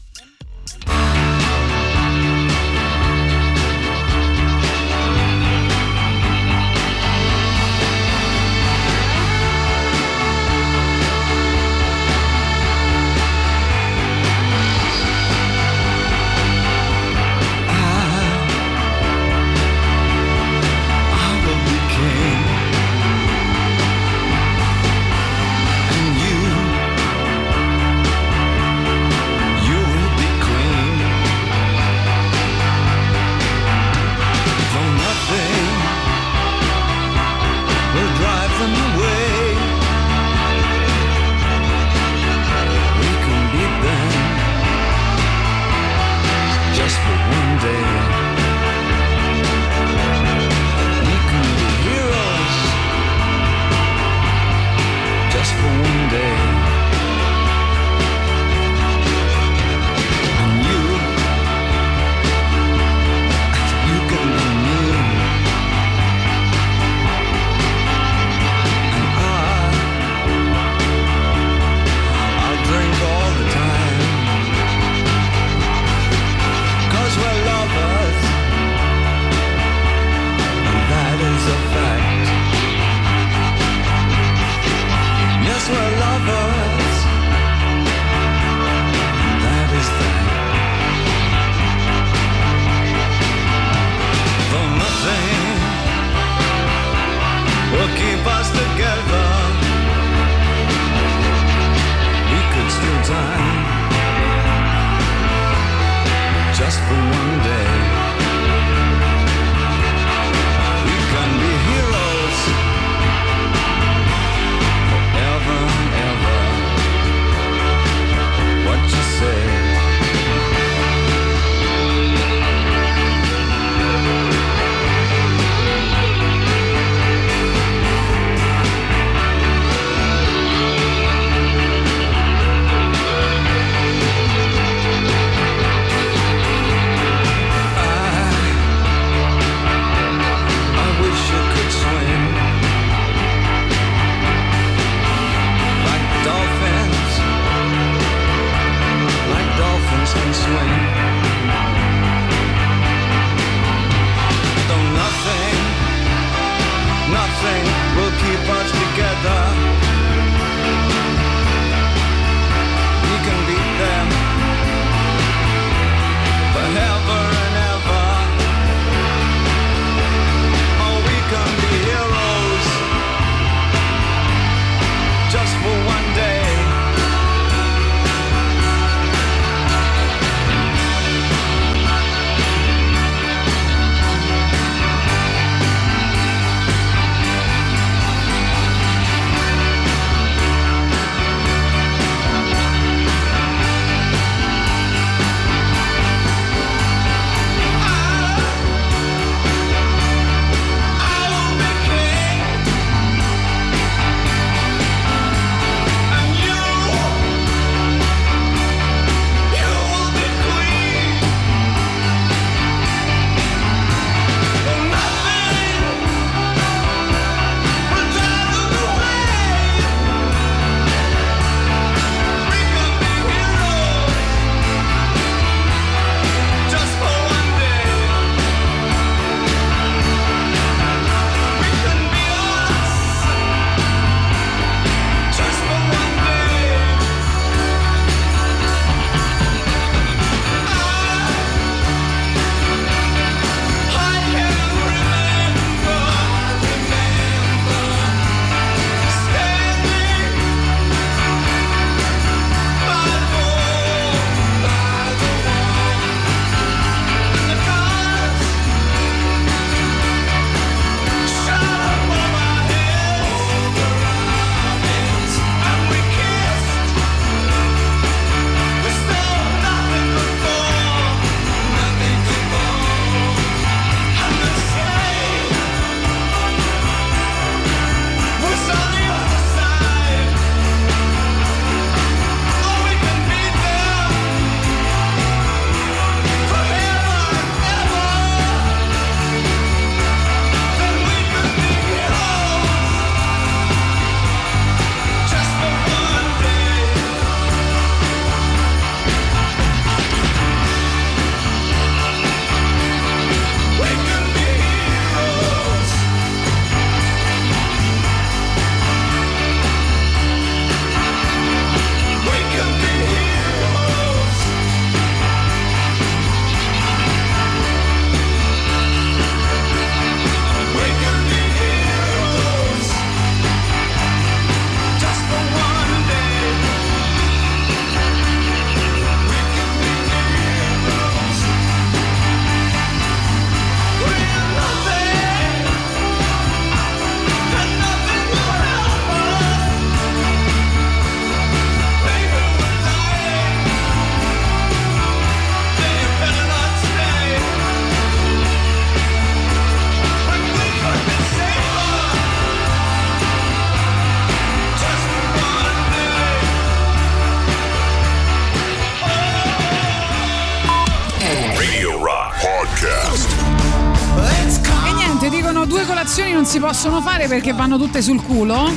Possono fare perché vanno tutte sul culo,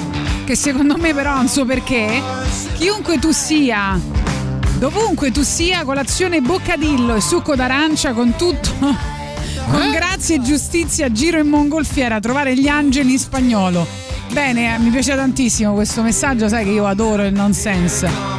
che secondo me però non so perché, chiunque tu sia, dovunque tu sia, colazione boccadillo e succo d'arancia con tutto, con grazie e giustizia, giro in mongolfiera, trovare gli angeli in spagnolo. Bene, eh, mi piace tantissimo questo messaggio, sai che io adoro il nonsense.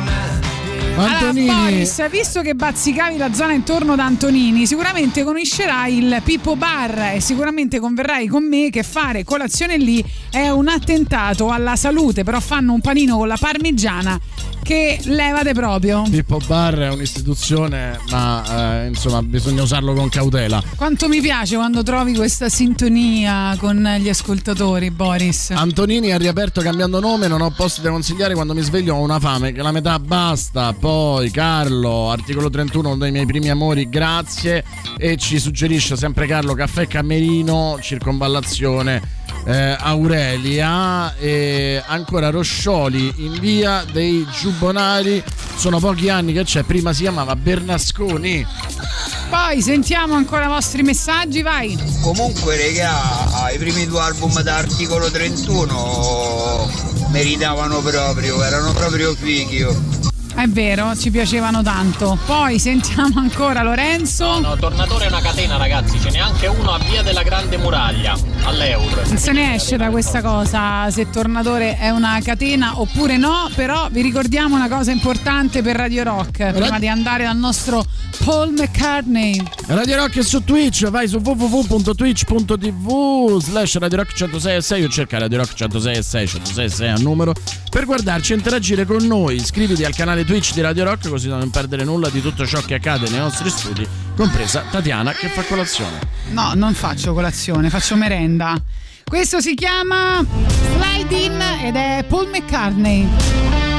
Antonini.
Allora, Boris, visto che bazzicavi la zona intorno ad Antonini, sicuramente conoscerai il Pippo Bar e sicuramente converrai con me che fare colazione lì è un attentato alla salute, però fanno un panino con la parmigiana che levate proprio.
Pippo Bar è un'istituzione, ma eh, insomma bisogna usarlo con cautela.
Quanto mi piace quando trovi questa sintonia con gli ascoltatori, Boris.
Antonini ha riaperto cambiando nome, non ho posti da consigliare quando mi sveglio ho una fame che la metà basta. Poi Carlo, articolo 31, uno dei miei primi amori, grazie. E ci suggerisce sempre Carlo caffè Camerino, circonvallazione. eh, Aurelia e ancora Roscioli in via dei Giubbonari sono pochi anni che c'è prima si chiamava Bernasconi
Poi sentiamo ancora i vostri messaggi, vai.
Comunque, regà, i primi due album da articolo 31 meritavano proprio, erano proprio fighi.
È vero, ci piacevano tanto. Poi sentiamo ancora Lorenzo.
No, Tornatore è una catena, ragazzi, ce n'è anche uno a via della Grande Muraglia, all'Eur.
Non se ne esce da questa cosa se Tornatore è una catena oppure no, però vi ricordiamo una cosa importante per Radio Rock prima di andare dal nostro Paul McCartney.
Radio Rock è su Twitch, vai su www.twitch.tv slash Radio Rock 106 o cerca Radio Rock 106 106 a numero per guardarci e interagire con noi. Iscriviti al canale Twitch di Radio Rock così da non perdere nulla di tutto ciò che accade nei nostri studi, compresa Tatiana che fa colazione.
No, non faccio colazione, faccio merenda. Questo si chiama Slide In ed è Paul McCartney.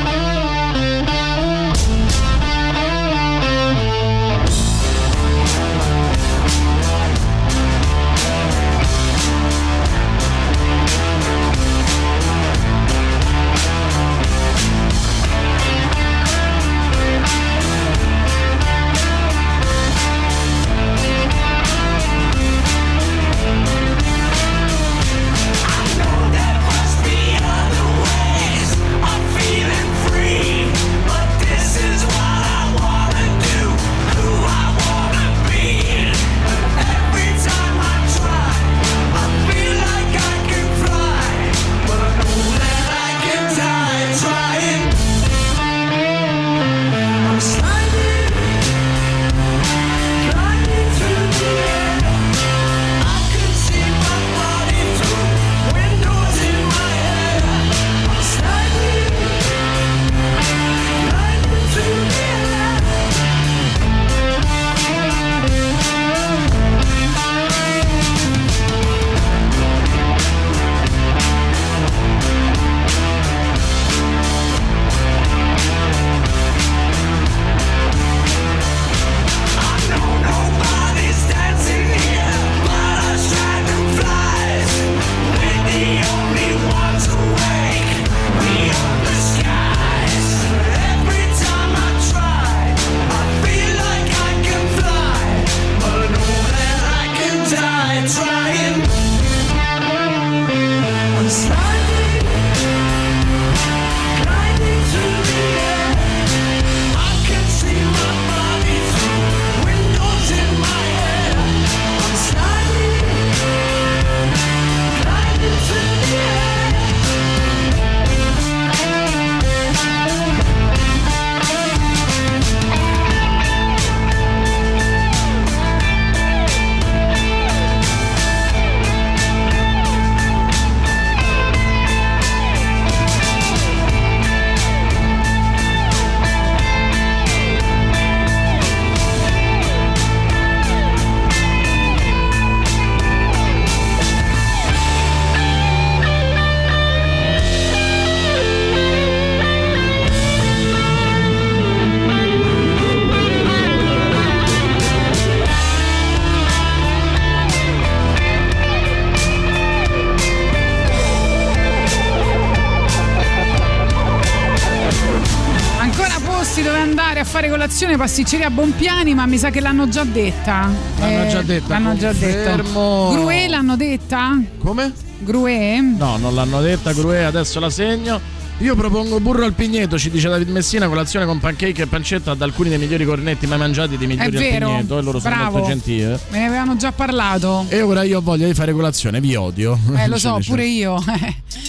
Colazione, pasticceria Bompiani, ma mi sa che l'hanno già detta.
L'hanno già detta,
L'hanno già detta. Grue l'hanno detta?
Come?
Grue?
No, non l'hanno detta, Grue, adesso la segno. Io propongo burro al pigneto, ci dice David Messina, colazione con pancake e pancetta ad alcuni dei migliori cornetti mai mangiati dei migliori al pigneto e loro sono
bravo.
molto gentili. eh.
Me ne avevano già parlato.
E ora io ho voglia di fare colazione, vi odio.
Eh, lo (laughs) so,
dice.
pure io.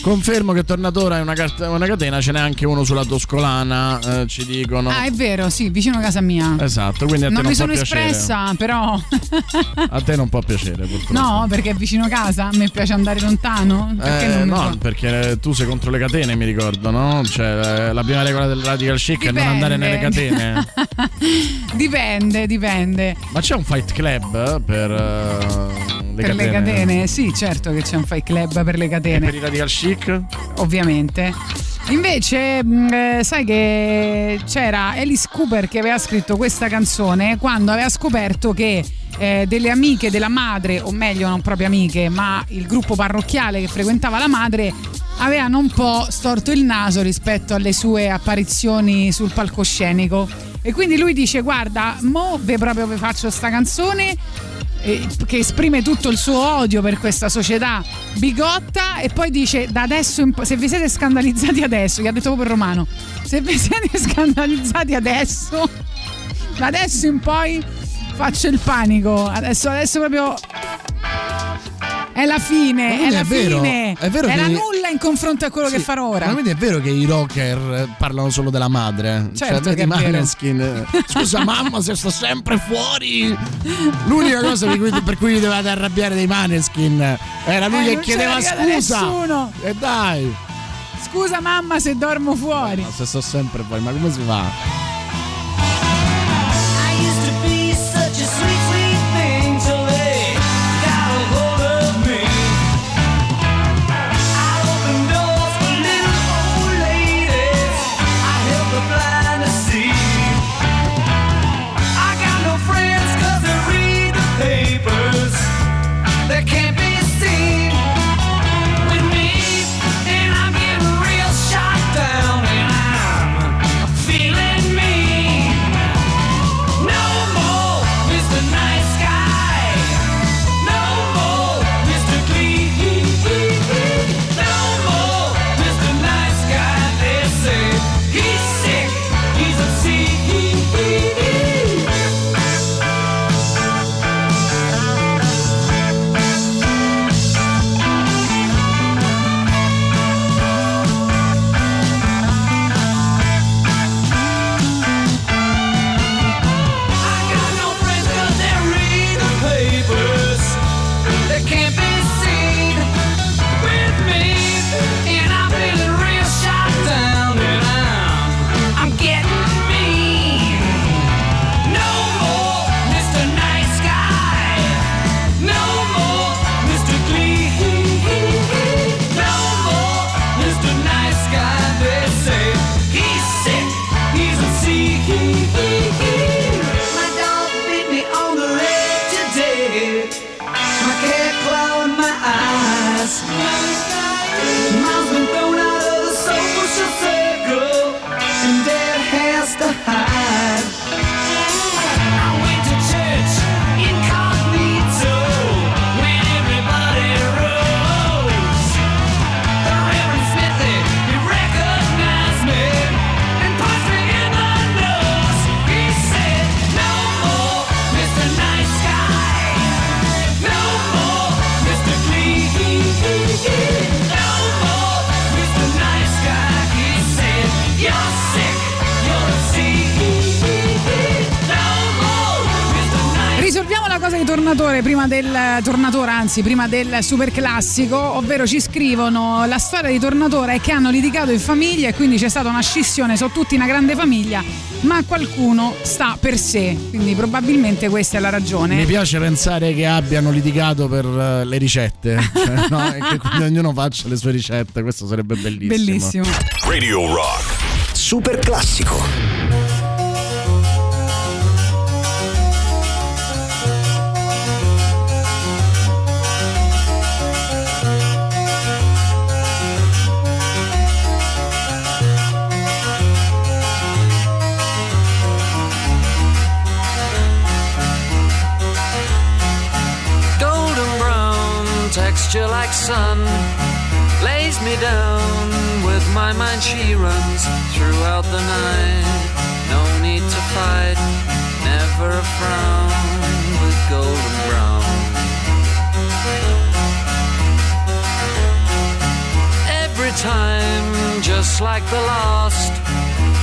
Confermo che Tornatora è una, cart- una catena, ce n'è anche uno sulla Toscolana, eh, ci dicono.
Ah, è vero, sì, vicino a casa mia.
Esatto, quindi a te
non
non,
mi sono
piacere.
espressa, però.
A te non può piacere, purtroppo.
No, perché è vicino casa. A me piace andare lontano. Perché
Eh,
non
no,
può?
perché tu sei contro le catene, mi ricordo, no? Cioè, eh, la prima regola del radical chic è non andare nelle catene. (laughs)
dipende, dipende.
Ma c'è un fight club per eh, le
per
catene?
le catene, sì, certo che c'è un fight club per le
E
catene.
per i radical chic?
ovviamente. Invece, mh, eh, sai che c'era Alice Cooper che aveva scritto questa canzone quando aveva scoperto che eh, delle amiche della madre, o meglio, non proprio amiche, ma il gruppo parrocchiale che frequentava la madre avevano un po' storto il naso rispetto alle sue apparizioni sul palcoscenico. E quindi lui dice: Guarda, mo ve proprio vi faccio sta canzone eh, che esprime tutto il suo odio per questa società bigotta e poi dice da adesso in po- se vi siete scandalizzati adesso gli ha detto proprio il romano se vi siete scandalizzati adesso da adesso in poi faccio il panico adesso adesso proprio è la fine è la
è vero-
fine
è vero
la
che-
nulla in confronto a quello che farò ora
Ma quindi è vero che i rocker eh, parlano solo della madre?
Certo
cioè,
che
vedi
è vero.
Maneskin. eh, Scusa (laughs) mamma se sto sempre fuori. L'unica cosa per cui, per cui vi dovete arrabbiare dei Maneskin era lui
Eh,
che chiedeva scusa.
nessuno.
E dai.
scusa mamma se dormo fuori
Ma se sto sempre fuori, ma come si fa?
Anzi prima del super classico, ovvero ci scrivono la storia di Tornatore è che hanno litigato in famiglia e quindi c'è stata una scissione, sono tutti una grande famiglia, ma qualcuno sta per sé, quindi probabilmente questa è la ragione.
Mi piace pensare che abbiano litigato per eh, le ricette, (laughs) cioè, no? e che quindi ognuno faccia le sue ricette, questo sarebbe bellissimo.
Bellissimo.
Radio Rock.
Super classico.
Moisture like sun lays me down. With my mind, she runs throughout the night. No need to fight, never a frown with golden brown. Every time, just like the last,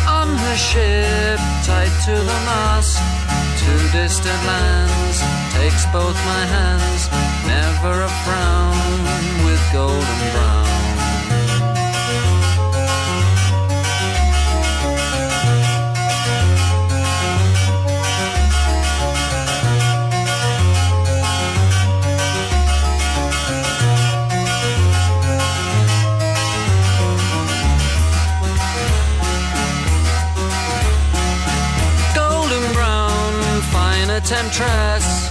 on her ship, tied to the mast. To distant lands, takes both my hands, never a frown with golden brown. temptress.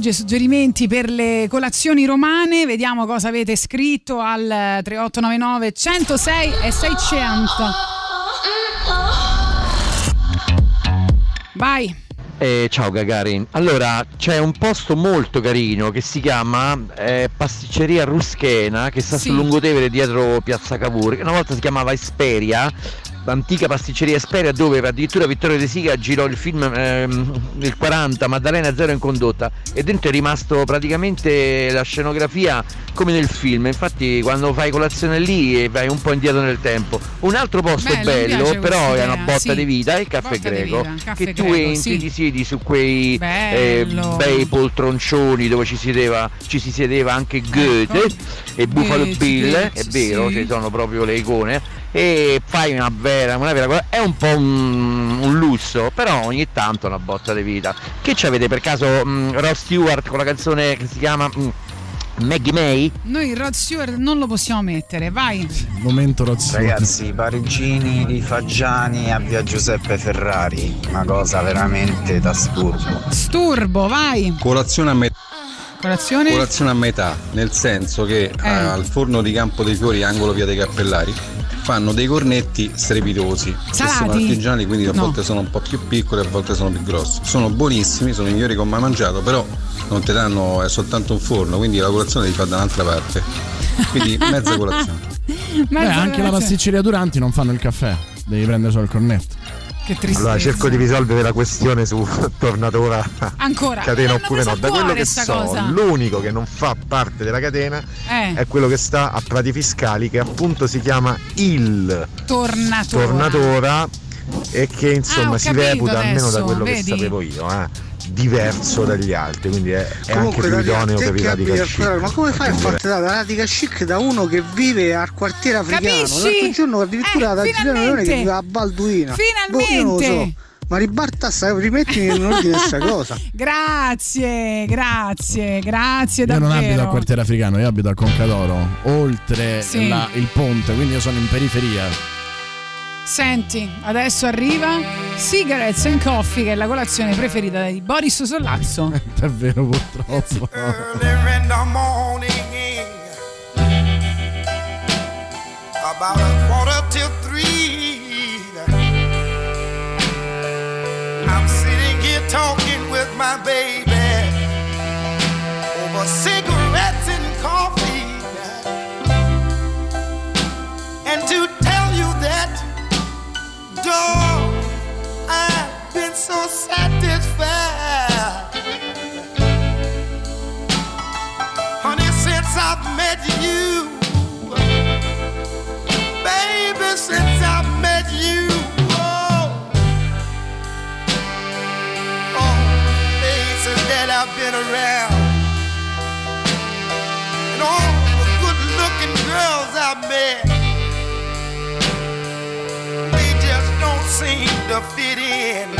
messaggi e suggerimenti per le colazioni romane. Vediamo cosa avete scritto al 3899 106 e 600. Vai.
Eh, ciao Gagarin, allora c'è un posto molto carino che si chiama eh, Pasticceria Ruschena che sta
Sì.
sul Lungotevere dietro Piazza Cavour, che una volta si chiamava Esperia, l'antica pasticceria Esperia dove addirittura Vittorio De Sica girò il film ehm, nel 40, Maddalena Zero in condotta e dentro è rimasto praticamente la scenografia come nel film, infatti quando fai colazione lì eh, vai un po' indietro nel tempo. Un altro posto
Bello, mi
bello, però è una botta
sì.
di vita, è il caffè
Botta
greco,
vita, caffè
che tu
greco,
entri,
sì.
ti siedi su quei eh, bei poltroncioni dove ci, sedeva, ci si sedeva anche Goethe e Buffalo Bill, è vero,
sì.
ci sono proprio le icone e fai una vera, una vera cosa, è un po' un, un lusso, però ogni tanto è una botta di vita. Che ci avete per caso mm, Ross Stewart con la canzone che si chiama mm, Maggie May?
Noi Rod Stewart non lo possiamo mettere, vai.
Momento Rozzi.
Ragazzi, i parigini di Faggiani a via Giuseppe Ferrari, una cosa veramente da sturbo.
Sturbo, vai.
Colazione a metà.
Colazione?
Colazione a metà, nel senso che
Eh.
al forno di Campo dei Fiori, angolo via dei Cappellari, fanno dei cornetti strepitosi. che
Salati?
Sono artigiani, quindi a
No.
volte sono un po' più piccoli, a volte sono più grossi. Sono buonissimi, sono i migliori che ho mai mangiato, però non ti danno, è soltanto un forno, quindi la colazione devi fare da un'altra parte. Quindi (laughs) mezza colazione.
Beh, anche la pasticceria Duranti non fanno il caffè, devi prendere solo il cornetto.
Che tristezza.
Allora cerco di risolvere la questione su (laughs) tornatura
Ancora.
catena oppure no. Da quello che so,
cosa.
l'unico che non fa parte della catena
Eh.
è quello che sta a Prati Fiscali, che appunto si chiama il
Tornatura.
Tornatora e che insomma
Ah,
si reputa almeno da
adesso,
quello
vedi?
che sapevo io. eh, diverso dagli altri, quindi è, è anche più idoneo per i radical chic.
Ma come fai a farti dare la radical chic da uno che vive al quartiere africano?
Capisci?
L'altro giorno addirittura
Eh,
da Giuliano Leone che vive a Balduina.
Finalmente.
Boh, io non lo so. Ma ribarta sta, rimettimi in ordine questa (laughs) cosa.
Grazie, grazie, grazie
Io
davvero.
non abito al quartiere africano, io abito a Concadoro, oltre
Sì.
la- il ponte, quindi io sono in periferia.
Senti, adesso arriva Cigarettes and Coffee, che è la colazione preferita di Boris Sollazzo. (laughs)
È vero, purtroppo.
early in the morning. About a quarter till three. I'm sitting here talking with my baby over cigarettes and coffee. And to I've been so satisfied. Honey, since I've met you, baby, since I've met you, oh, oh, I've been around, and all the good-looking girls I've met, fit in. No, in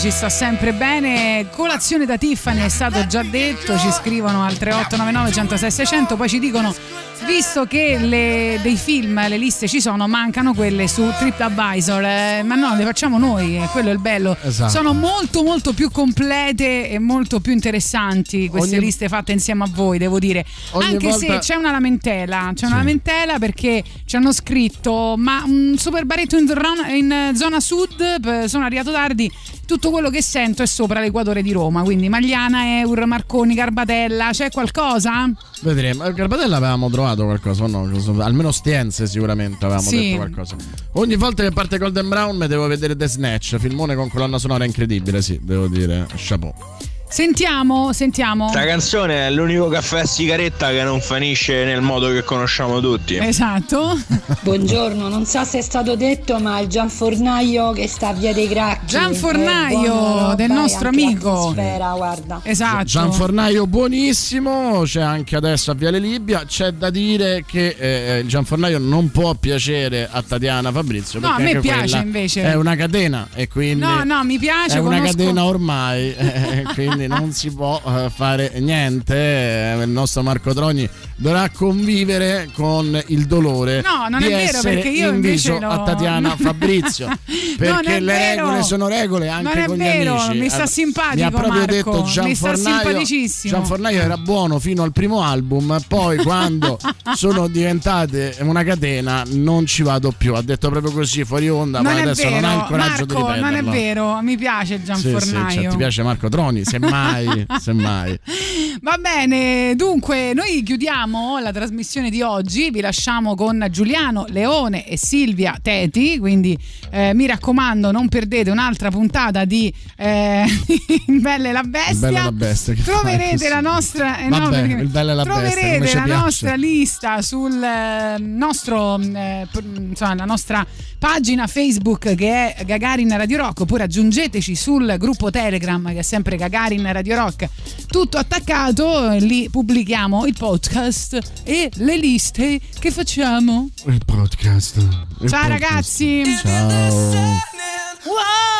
ci sta sempre bene. Colazione da Tiffany è stato già detto, ci scrivono al 3899 106 600, poi ci dicono visto che le- dei film, le liste ci sono, mancano quelle su TripAdvisor, eh, ma no, le facciamo noi, eh, quello è il bello.
Esatto.
Sono molto molto più complete e molto più interessanti queste
Ogni-
liste fatte insieme a voi, devo dire.
Ogni
Anche se
volta-
c'è una lamentela, c'è una lamentela perché ci hanno scritto ma un super baretto in, zona- in zona sud, sono arrivato tardi, tutto quello che sento è sopra l'equatore di Roma, quindi Magliana, Eur, Marconi, Garbatella, c'è qualcosa?
Vedremo. A Garbatella avevamo trovato qualcosa, o no? Almeno Stienze sicuramente avevamo
Sì.
detto qualcosa. Ogni volta che parte Golden Brown mi devo vedere The Snatch, filmone con colonna sonora incredibile, sì, devo dire. Chapeau.
Sentiamo, sentiamo.
Sta canzone è l'unico caffè a sigaretta che non finisce nel modo che conosciamo tutti.
Esatto. (laughs)
Buongiorno, non so se è stato detto, ma il Gianfornaio che sta a via dei Gracchi.
Gianfornaio,
roba,
del nostro amico.
guarda.
Esatto.
Gianfornaio buonissimo, c'è anche adesso a Viale Libia. C'è da dire che eh, il Gianfornaio non può piacere a Tatiana Fabrizio.
No, a
perché
me piace invece.
È una catena e quindi.
No, no, mi piace.
È una
conosco-
catena ormai, (laughs) eh, non si può eh, fare niente. eh, Il nostro Marco Trogni dovrà convivere con il dolore
No, non
di
è vero, perché io invece lo-
a Tatiana (laughs) Fabrizio. Perché le
vero.
regole sono regole anche
Non è
con
vero,
gli amici.
mi sta simpatico,
Mi ha proprio
Marco,
detto
mi sta
Gianfornaio.
simpaticissimo.
Gianfornaio era buono fino al primo album, poi (laughs) quando sono diventate una catena non ci vado più. Ha detto proprio così fuori onda,
Non
ma adesso
vero,
non ha il coraggio di
Marco,
ripeterlo.
non è vero, mi piace il
Sì, sì,
Gianfornaio.
cioè, ti piace Marco Troni, semmai, (laughs) semmai.
Va bene, dunque noi chiudiamo la trasmissione di oggi, vi lasciamo con Giuliano Leone e Silvia Teti, quindi eh, mi raccomando non perdete un'altra puntata di eh, (laughs) Il Bella e la Bestia.
Bella la Bestia,
Troverete la nostra eh,
Vabbè,
perché-
Il Bella la Bestia, come
troverete la nostra lista sul eh, nostro eh, pr- insomma, la nostra pagina Facebook che è Gagarin Radio Rock. Oppure aggiungeteci sul gruppo Telegram che è sempre Gagarin Radio Rock. Tutto attaccato lì pubblichiamo il podcast e le liste che facciamo
Il podcast. il
ciao
podcast.
ragazzi
Ciao.
Wow.